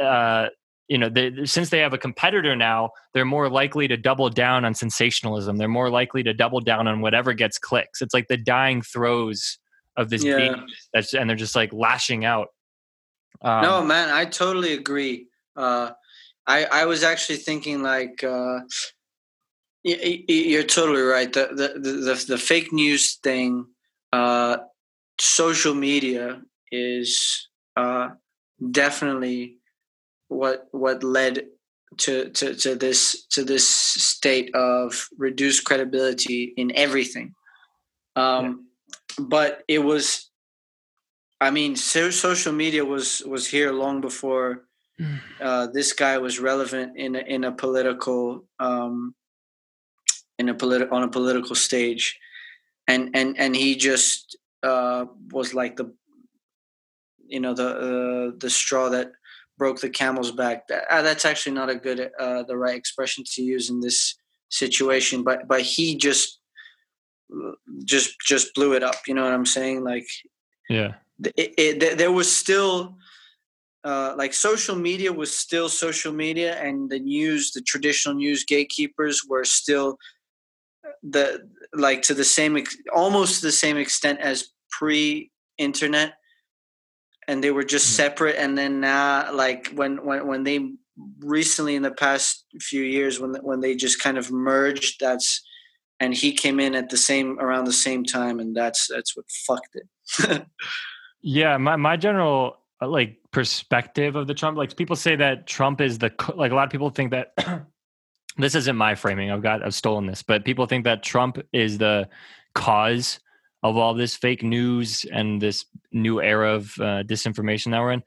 uh, you know they, since they have a competitor now they're more likely to double down on sensationalism. They're more likely to double down on whatever gets clicks. It's like the dying throes of this Yeah. and they're just like lashing out. Um, no man i totally agree. Uh i i was actually thinking like uh you're totally right. The the the, the, fake news thing uh social media is uh definitely what what led to, to to this to this state of reduced credibility in everything. Um but it was I mean, so, social media was was here long before uh, this guy was relevant in a, in a political um, in a politi- on a political stage, and and and he just uh, was like the you know the uh, the straw that broke the camel's back. That, uh, that's actually not a good uh, the right expression to use in this situation, but but he just just just blew it up. You know what I'm saying? Like yeah it, it, there- there was still uh, like social media was still social media and the news the traditional news gatekeepers were still the like to the same ex- almost to the same extent as pre-internet and they were just Mhm. separate and then now like when when when they recently in the past few years when when they just kind of merged that's and he came in at the same around the same time and that's that's what fucked it Yeah, my my general uh, like perspective of the Trump, like people say that Trump is the like a lot of people think that this isn't my framing. I've got I've stolen this, but people think that Trump is the cause of all this fake news and this new era of uh, disinformation that we're in,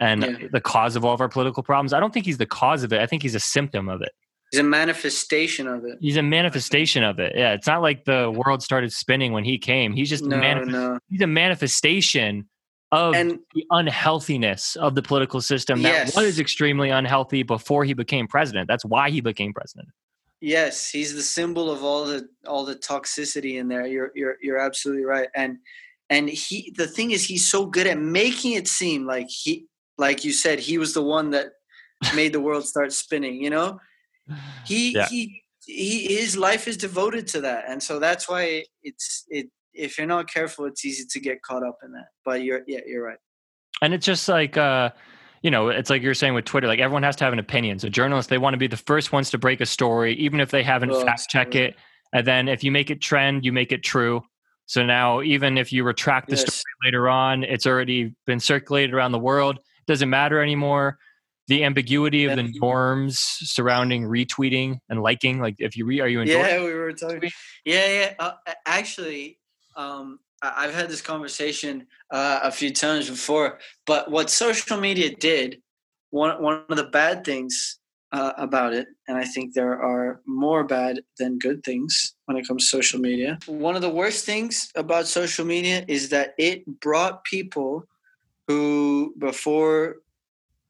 and Yeah. the cause of all of our political problems. I don't think he's the cause of it. I think he's a symptom of it. He's a manifestation of it. He's a manifestation of it. Yeah, it's not like the world started spinning when he came. He's just a No, manif- no. he's a manifestation of And the unhealthiness of the political system that Yes. was extremely unhealthy before he became president. That's why he became president. Yes, he's the symbol of all the all the toxicity in there. You're you're you're absolutely right. And and he the thing is he's so good at making it seem like he like you said he was the one that made the world start spinning, you know? He Yeah. he he his life is devoted to that. And so that's why it's it if you're not careful it's easy to get caught up in that. But you're yeah, you're right. and it's just like uh you know it's like you're saying with twitter like everyone has to have an opinion so journalists they want to be the first ones to break a story even if they haven't Oh, fact check it and then if you make it trend you make it true so now even if you retract the Yes. story later on it's already been circulated around the world it doesn't matter anymore the ambiguity of the norms surrounding retweeting and liking like if you re are you endorsing Yeah, we were talking. Yeah, yeah. Uh, actually, um, I've had this conversation uh, a few times before. But what social media did, one one of the bad things uh, about it, and I think there are more bad than good things when it comes to social media. One of the worst things about social media is that it brought people who before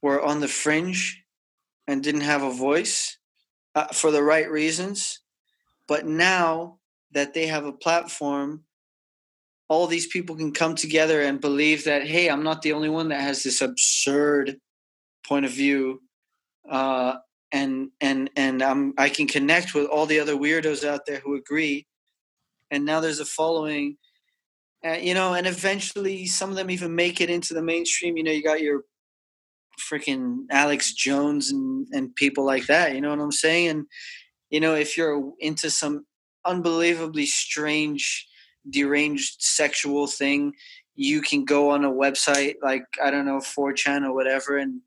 were on the fringe and didn't have a voice uh, for the right reasons but now that they have a platform all these people can come together and believe that hey i'm not the only one that has this absurd point of view uh, and and and I'm, i can connect with all the other weirdos out there who agree. And now there's a following uh, you know and eventually some of them even make it into the mainstream. You know you got your freaking alex jones and and people like that you know what i'm saying? And you know if you're into some unbelievably strange deranged sexual thing you can go on a website like i don't know 4chan or whatever and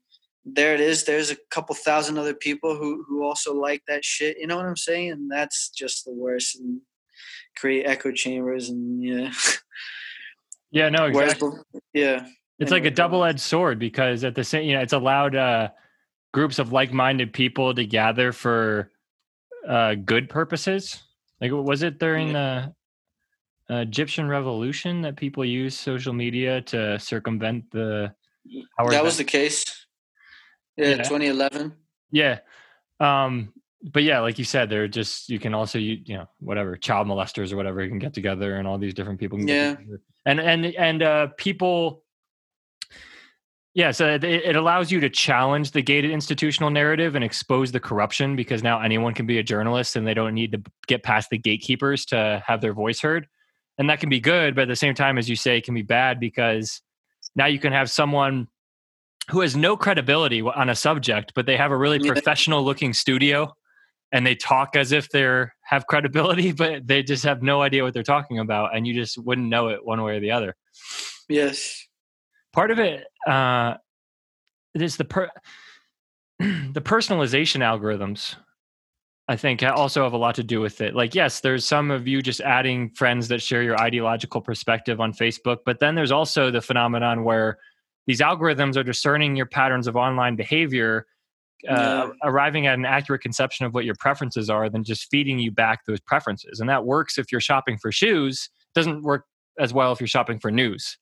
there it is. There's a couple thousand other people who who also like that shit. You know what i'm saying? And that's just the worst. And create echo chambers and yeah. Yeah no exactly bef- yeah. It's like a Anyway, go on. double-edged sword because at the same you know it's allowed uh groups of like-minded people to gather for uh good purposes. Like was it during the egyptian revolution that people use social media to circumvent the Howard that was the case? Yeah, Yeah. 2011 yeah. Um but yeah like you said they're just you can also you, you know whatever child molesters or whatever can get together and all these different people can Yeah. get and and and uh people yeah so it, it allows you to challenge the gated institutional narrative and expose the corruption because now anyone can be a journalist and they don't need to get past the gatekeepers to have their voice heard and that can be good but at the same time as you say it can be bad because now you can have someone who has no credibility on a subject but they have a really professional looking studio and they talk as if they're have credibility but they just have no idea what they're talking about and you just wouldn't know it one way or the other. Yes. Part of it uh it is the per the personalization algorithms i think also have a lot to do with it like yes there's some of you just adding friends that share your ideological perspective on facebook but then there's also the phenomenon where these algorithms are discerning your patterns of online behavior uh, Yeah. arriving at an accurate conception of what your preferences are than just feeding you back those preferences and that works if you're shopping for shoes doesn't work as well if you're shopping for news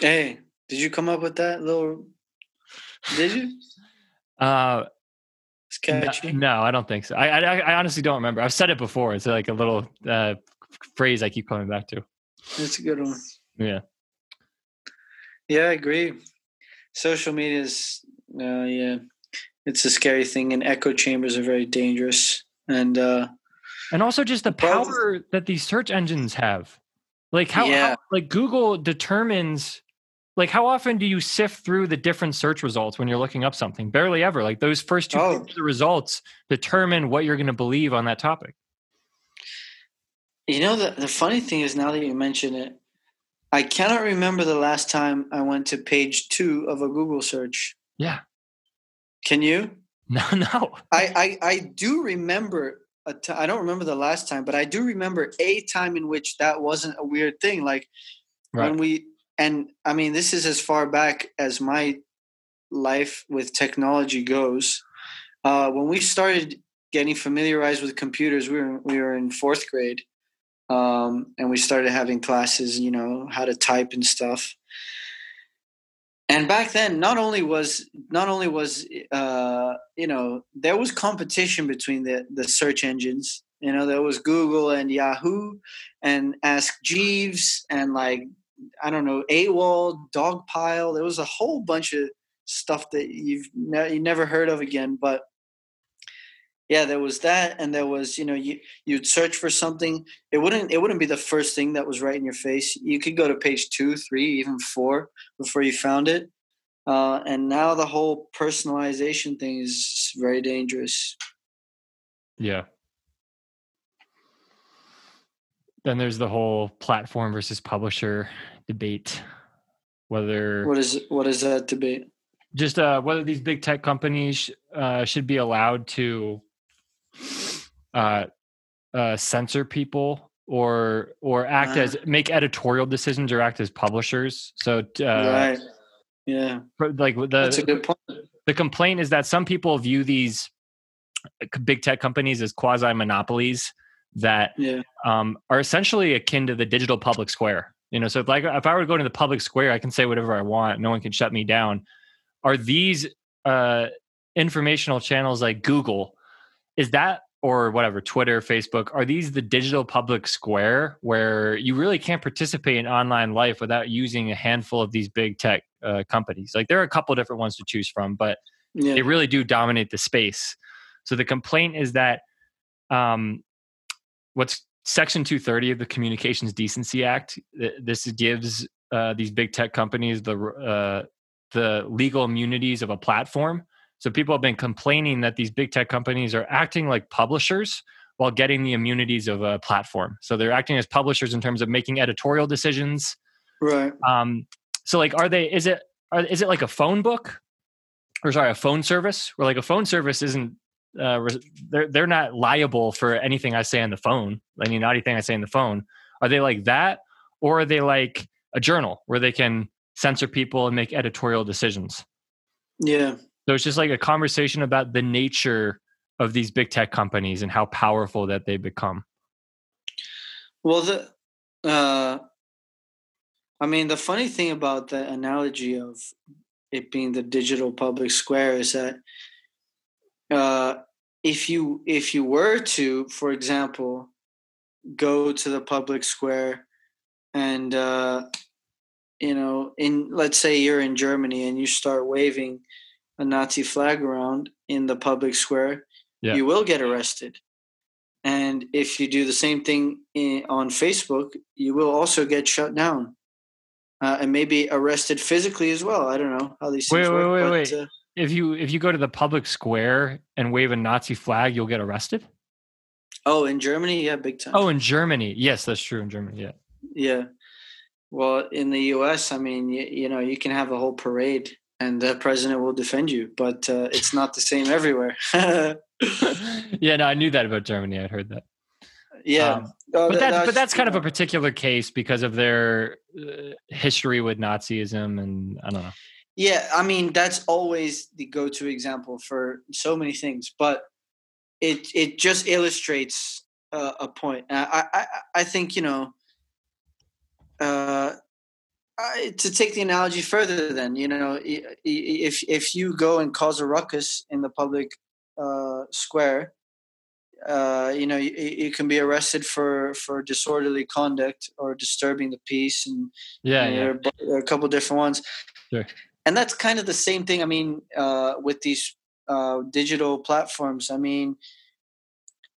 Hey, did you come up with that little? Did you? uh It's No, no, I don't think so. I, I I honestly don't remember. I've said it before. It's like a little uh, phrase I keep coming back to. That's a good one. Yeah, Yeah, I agree. Social media is, uh, yeah, it's a scary thing, and echo chambers are very dangerous. And uh, and also just the power that these search engines have. Like how, Yeah. how like Google determines. Like how often do you sift through the different search results when you're looking up something? Barely ever. Like those first two Oh. the results determine what you're going to believe on that topic. you know, the the funny thing is, now that you mention it, I cannot remember the last time I went to page two of a Google search. Yeah. Can you? No, no. I, I, I do remember a t- I don't remember the last time, but I do remember a time in which that wasn't a weird thing. Like Right. when we and I mean this is as far back as my life with technology goes. Uh, when we started getting familiarized with computers, we were we were in fourth grade, um, and we started having classes, you know, how to type and stuff. and back then not only was not only was uh, you know there was competition between the the search engines you know there was google and yahoo and ask jeeves and like i don't know AOL dogpile there was a whole bunch of stuff that you've ne- you never heard of again but yeah there was that and there was you know you you'd search for something it wouldn't it wouldn't be the first thing that was right in your face you could go to page two three even four before you found it uh, and now the whole personalization thing is very dangerous Yeah. Then there's the whole platform versus publisher debate. Whether what is what is that debate? Just uh, whether these big tech companies uh, should be allowed to uh, uh, censor people or or act as make editorial decisions or act as publishers. So uh, right. Yeah. like the that's a good point. the complaint is that some people view these uh, big tech companies as quasi monopolies that yeah um, are essentially akin to the digital public square. You know, so if like if I were to go to the public square, I can say whatever I want. No one can shut me down. Are these uh, informational channels like Google? Is that or whatever Twitter, Facebook? Are these the digital public square where you really can't participate in online life without using a handful of these big tech uh, companies? Like there are a couple different ones to choose from, but yeah they really do dominate the space. So the complaint is that um, what's Section 230 of the Communications Decency Act. This gives uh, these big tech companies the uh, the legal immunities of a platform. So people have been complaining that these big tech companies are acting like publishers while getting the immunities of a platform. So they're acting as publishers in terms of making editorial decisions. right Um, so like, are they? Is it? Are, is it like a phone book, or sorry, a phone service? Where like a phone service isn't. Uh, they're they're not liable for anything I say on the phone. any naughty thing I say on the phone. Are they like that, or are they like a journal where they can censor people and make editorial decisions? yeah So it's just like a conversation about the nature of these big tech companies and how powerful that they become. Well, the, uh, I mean, the funny thing about the analogy of it being the digital public square is that uh, if you if you were to, for example, go to the public square and uh, you know, in let's say you're in Germany and you start waving a Nazi flag around in the public square, Yeah. you will get arrested. And if you do the same thing in, on Facebook, you will also get shut down uh, and maybe arrested physically as well. I don't know how these Wait, things wait, work. wait, but, wait. Uh, If you if you go to the public square and wave a Nazi flag, you'll get arrested. oh, in Germany, yeah, big time. Oh, in Germany, yes, that's true. In Germany, yeah. yeah. Well, in the U.S., I mean, you, you know, you can have a whole parade and the president will defend you, but uh, it's not the same everywhere. yeah, no, I knew that about Germany. I'd heard that. yeah. Um, Oh, but that- that's but that's kind of a particular case because of their uh, history with Nazism, and I don't know. Yeah, I mean that's always the go-to example for so many things, but it it just illustrates uh, a point. I I I think you know. Uh, I, to take the analogy further, then you know, if if you go and cause a ruckus in the public uh, square, uh, you know, you, you can be arrested for for disorderly conduct or disturbing the peace, and Yeah, you know, yeah, there, are, there are a couple different ones. Sure. And that's kind of the same thing. I mean, uh, with these uh, digital platforms, I mean,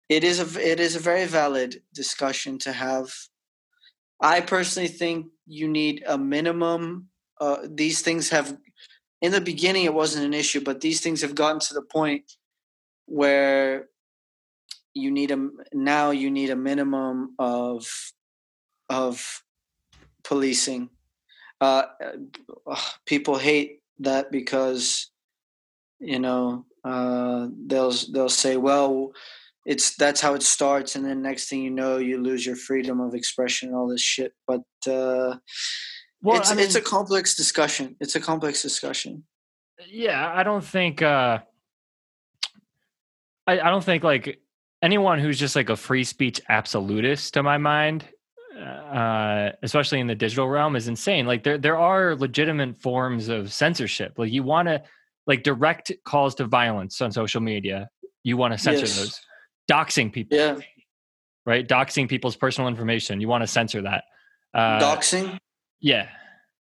it is a it is a very valid discussion to have. I personally think you need a minimum. Uh, these things have, in the beginning, it wasn't an issue, but these things have gotten to the point where you need a now you need a minimum of of policing uh, people hate that because you know uh, they'll they'll say well it's that's how it starts and then next thing you know you lose your freedom of expression and all this shit but uh, Well, it's I mean, it's a complex discussion it's a complex discussion yeah. I don't think. uh I, I don't think like anyone who's just like a free speech absolutist, to my mind, uh, especially in the digital realm, is insane. Like there there are legitimate forms of censorship. Like you want to like direct calls to violence on social media. You want to censor Yes. those. Doxing people, Yeah. right? Doxing people's personal information. You want to censor that. Uh, Doxing. yeah.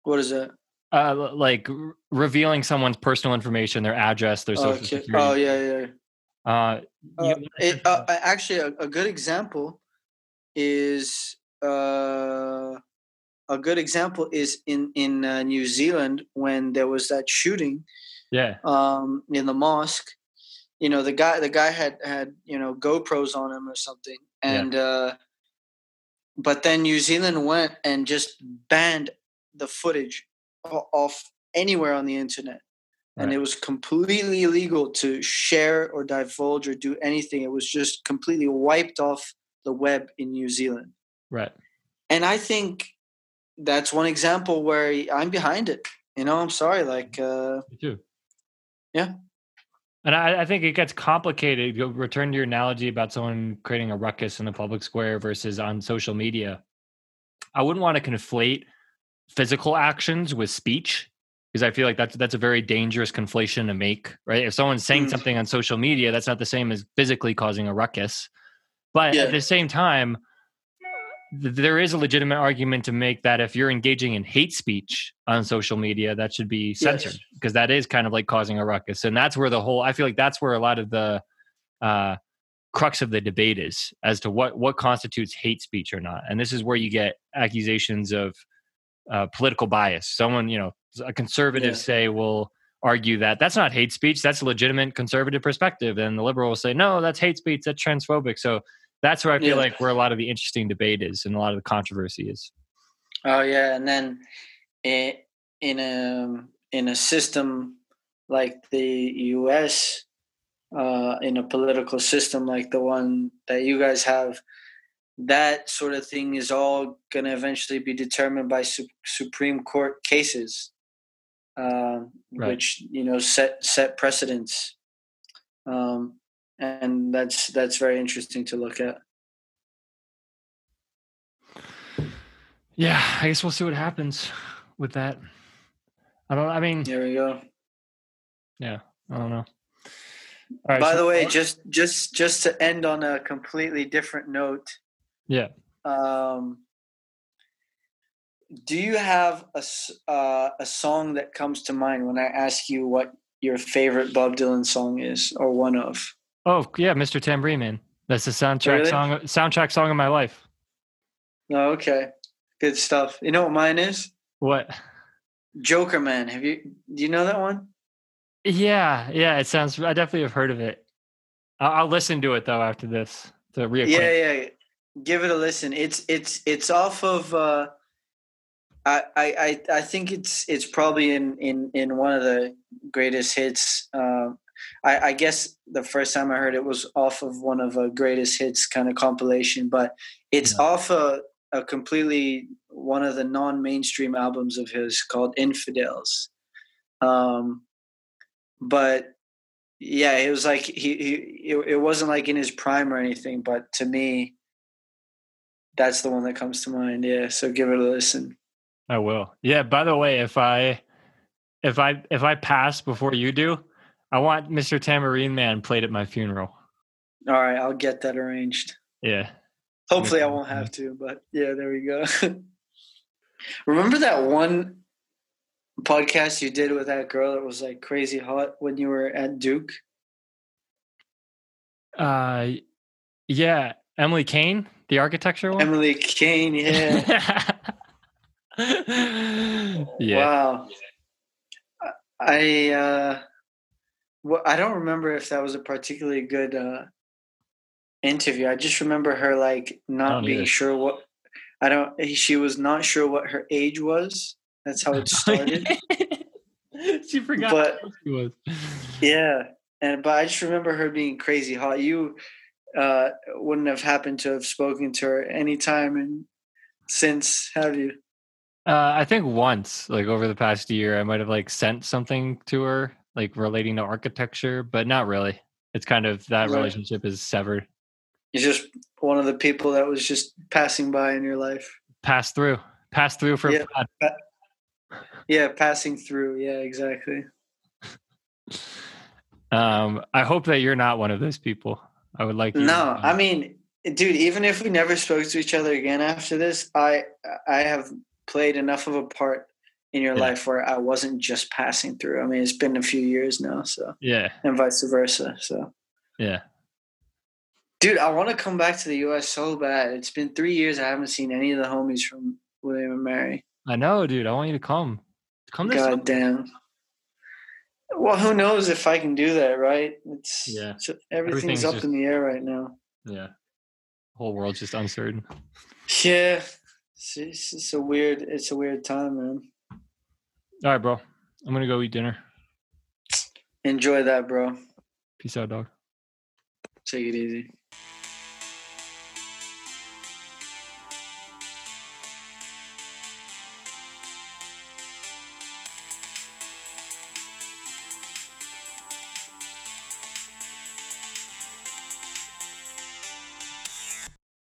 What is that? Uh, like r- revealing someone's personal information, their address, their social Okay. security. Oh yeah, yeah. Uh, Uh, it, uh, actually, a, a good example is uh, a good example is in in uh, New Zealand when there was that shooting yeah, um, in the mosque. You know, the guy the guy had had you know GoPros on him or something, Yeah. and uh, but then New Zealand went and just banned the footage off anywhere on the internet. And it was completely illegal to share or divulge or do anything. It was just completely wiped off the web in New Zealand. Right. And I think that's one example where I'm behind it. You know, I'm sorry. Like, uh, Me too. Yeah. And I, I think it gets complicated. Go return to your analogy about someone creating a ruckus in the public square versus on social media. I wouldn't want to conflate physical actions with speech because I feel like that's that's a very dangerous conflation to make, right? If someone's saying Mm. something on social media, that's not the same as physically causing a ruckus. But Yeah. at the same time, there is a legitimate argument to make that if you're engaging in hate speech on social media, that should be censored because that is kind of like causing a ruckus. And that's where the whole, I feel like that's where a lot of the uh, crux of the debate is as to what, what constitutes hate speech or not. And this is where you get accusations of uh, political bias. Someone, you know, a conservative Yeah. say will argue that that's not hate speech, that's a legitimate conservative perspective. And the liberal will say, no, that's hate speech, that's transphobic. So that's where I feel Yeah. like where a lot of the interesting debate is and a lot of the controversy is. oh yeah, and then in in a in a system like the U.S. Uh, in a political system like the one that you guys have, that sort of thing is all going to eventually be determined by su- Supreme Court cases, um, Right. which you know set set precedents, um, and that's that's very interesting to look at. Yeah, I guess we'll see what happens with that. I don't I mean, There we go. yeah, I don't know. Right, By so- the way, just just just to end on a completely different note, yeah. um, do you have a uh, a song that comes to mind when I ask you what your favorite Bob Dylan song is, or one of? Oh, yeah, Mr. Tambourine Man. That's the soundtrack Really? song soundtrack song of my life. Oh, okay, good stuff. You know what mine is? What? Jokerman. Have you? Do you know that one? Yeah, yeah, it sounds I definitely have heard of it. I'll, I'll listen to it though after this to reacquaint. Yeah, yeah. Give it a listen. It's it's it's off of. Uh, I, I I I think it's it's probably in in in one of the greatest hits. Um, I, I guess the first time I heard it was off of one of a greatest hits kind of compilation, but it's Yeah. off a a completely one of the non-mainstream albums of his called Infidels. Um, but yeah, it was like he, he it, it wasn't like in his prime or anything, but to me, that's the one that comes to mind. Yeah, so give it a listen. I will. Yeah, by the way, if I if I if I pass before you do, I want Mr. Tambourine Man played at my funeral. All right, I'll get that arranged. Yeah. Hopefully, I won't have to, but yeah, there we go. Remember that one podcast you did with that girl that was like crazy hot when you were at Duke? Uh yeah, Emily Kane, the architecture one. Emily Kane, yeah. yeah. Wow. I uh well, I don't remember if that was a particularly good uh interview. I just remember her like not being either. sure what I don't she was not sure what her age was. That's how it started. she forgot But- she was. yeah. And but I just remember her being crazy hot. You uh wouldn't have happened to have spoken to her any time and since, have you? Uh, I think once, like over the past year, I might have like sent something to her, like relating to architecture, but not really. It's kind of that Right. relationship is severed. He's just one of the people that was just passing by in your life. Pass through. Pass through for Yeah. Vlad. Yeah, passing through. Yeah, exactly. Um, I hope that you're not one of those people. I would like No. I mean, dude, even if we never spoke to each other again after this, I I have played enough of a part in your Yeah. life where I wasn't just passing through. I mean, it's been a few years now, so yeah, and vice versa. So, yeah. dude, I want to come back to the U.S. so bad. It's been three years. I haven't seen any of the homies from William and Mary. I know, dude. I want you to come. Come this God damn. Well, who knows if I can do that, right? It's Yeah. it's- everything's, Everything's up just- in the air right now. Yeah. Whole world's just uncertain. Yeah, it's, it's, it's a weird, it's a weird time, man. All right, bro. I'm gonna go eat dinner. Enjoy that, bro. Peace out, dog. Take it easy.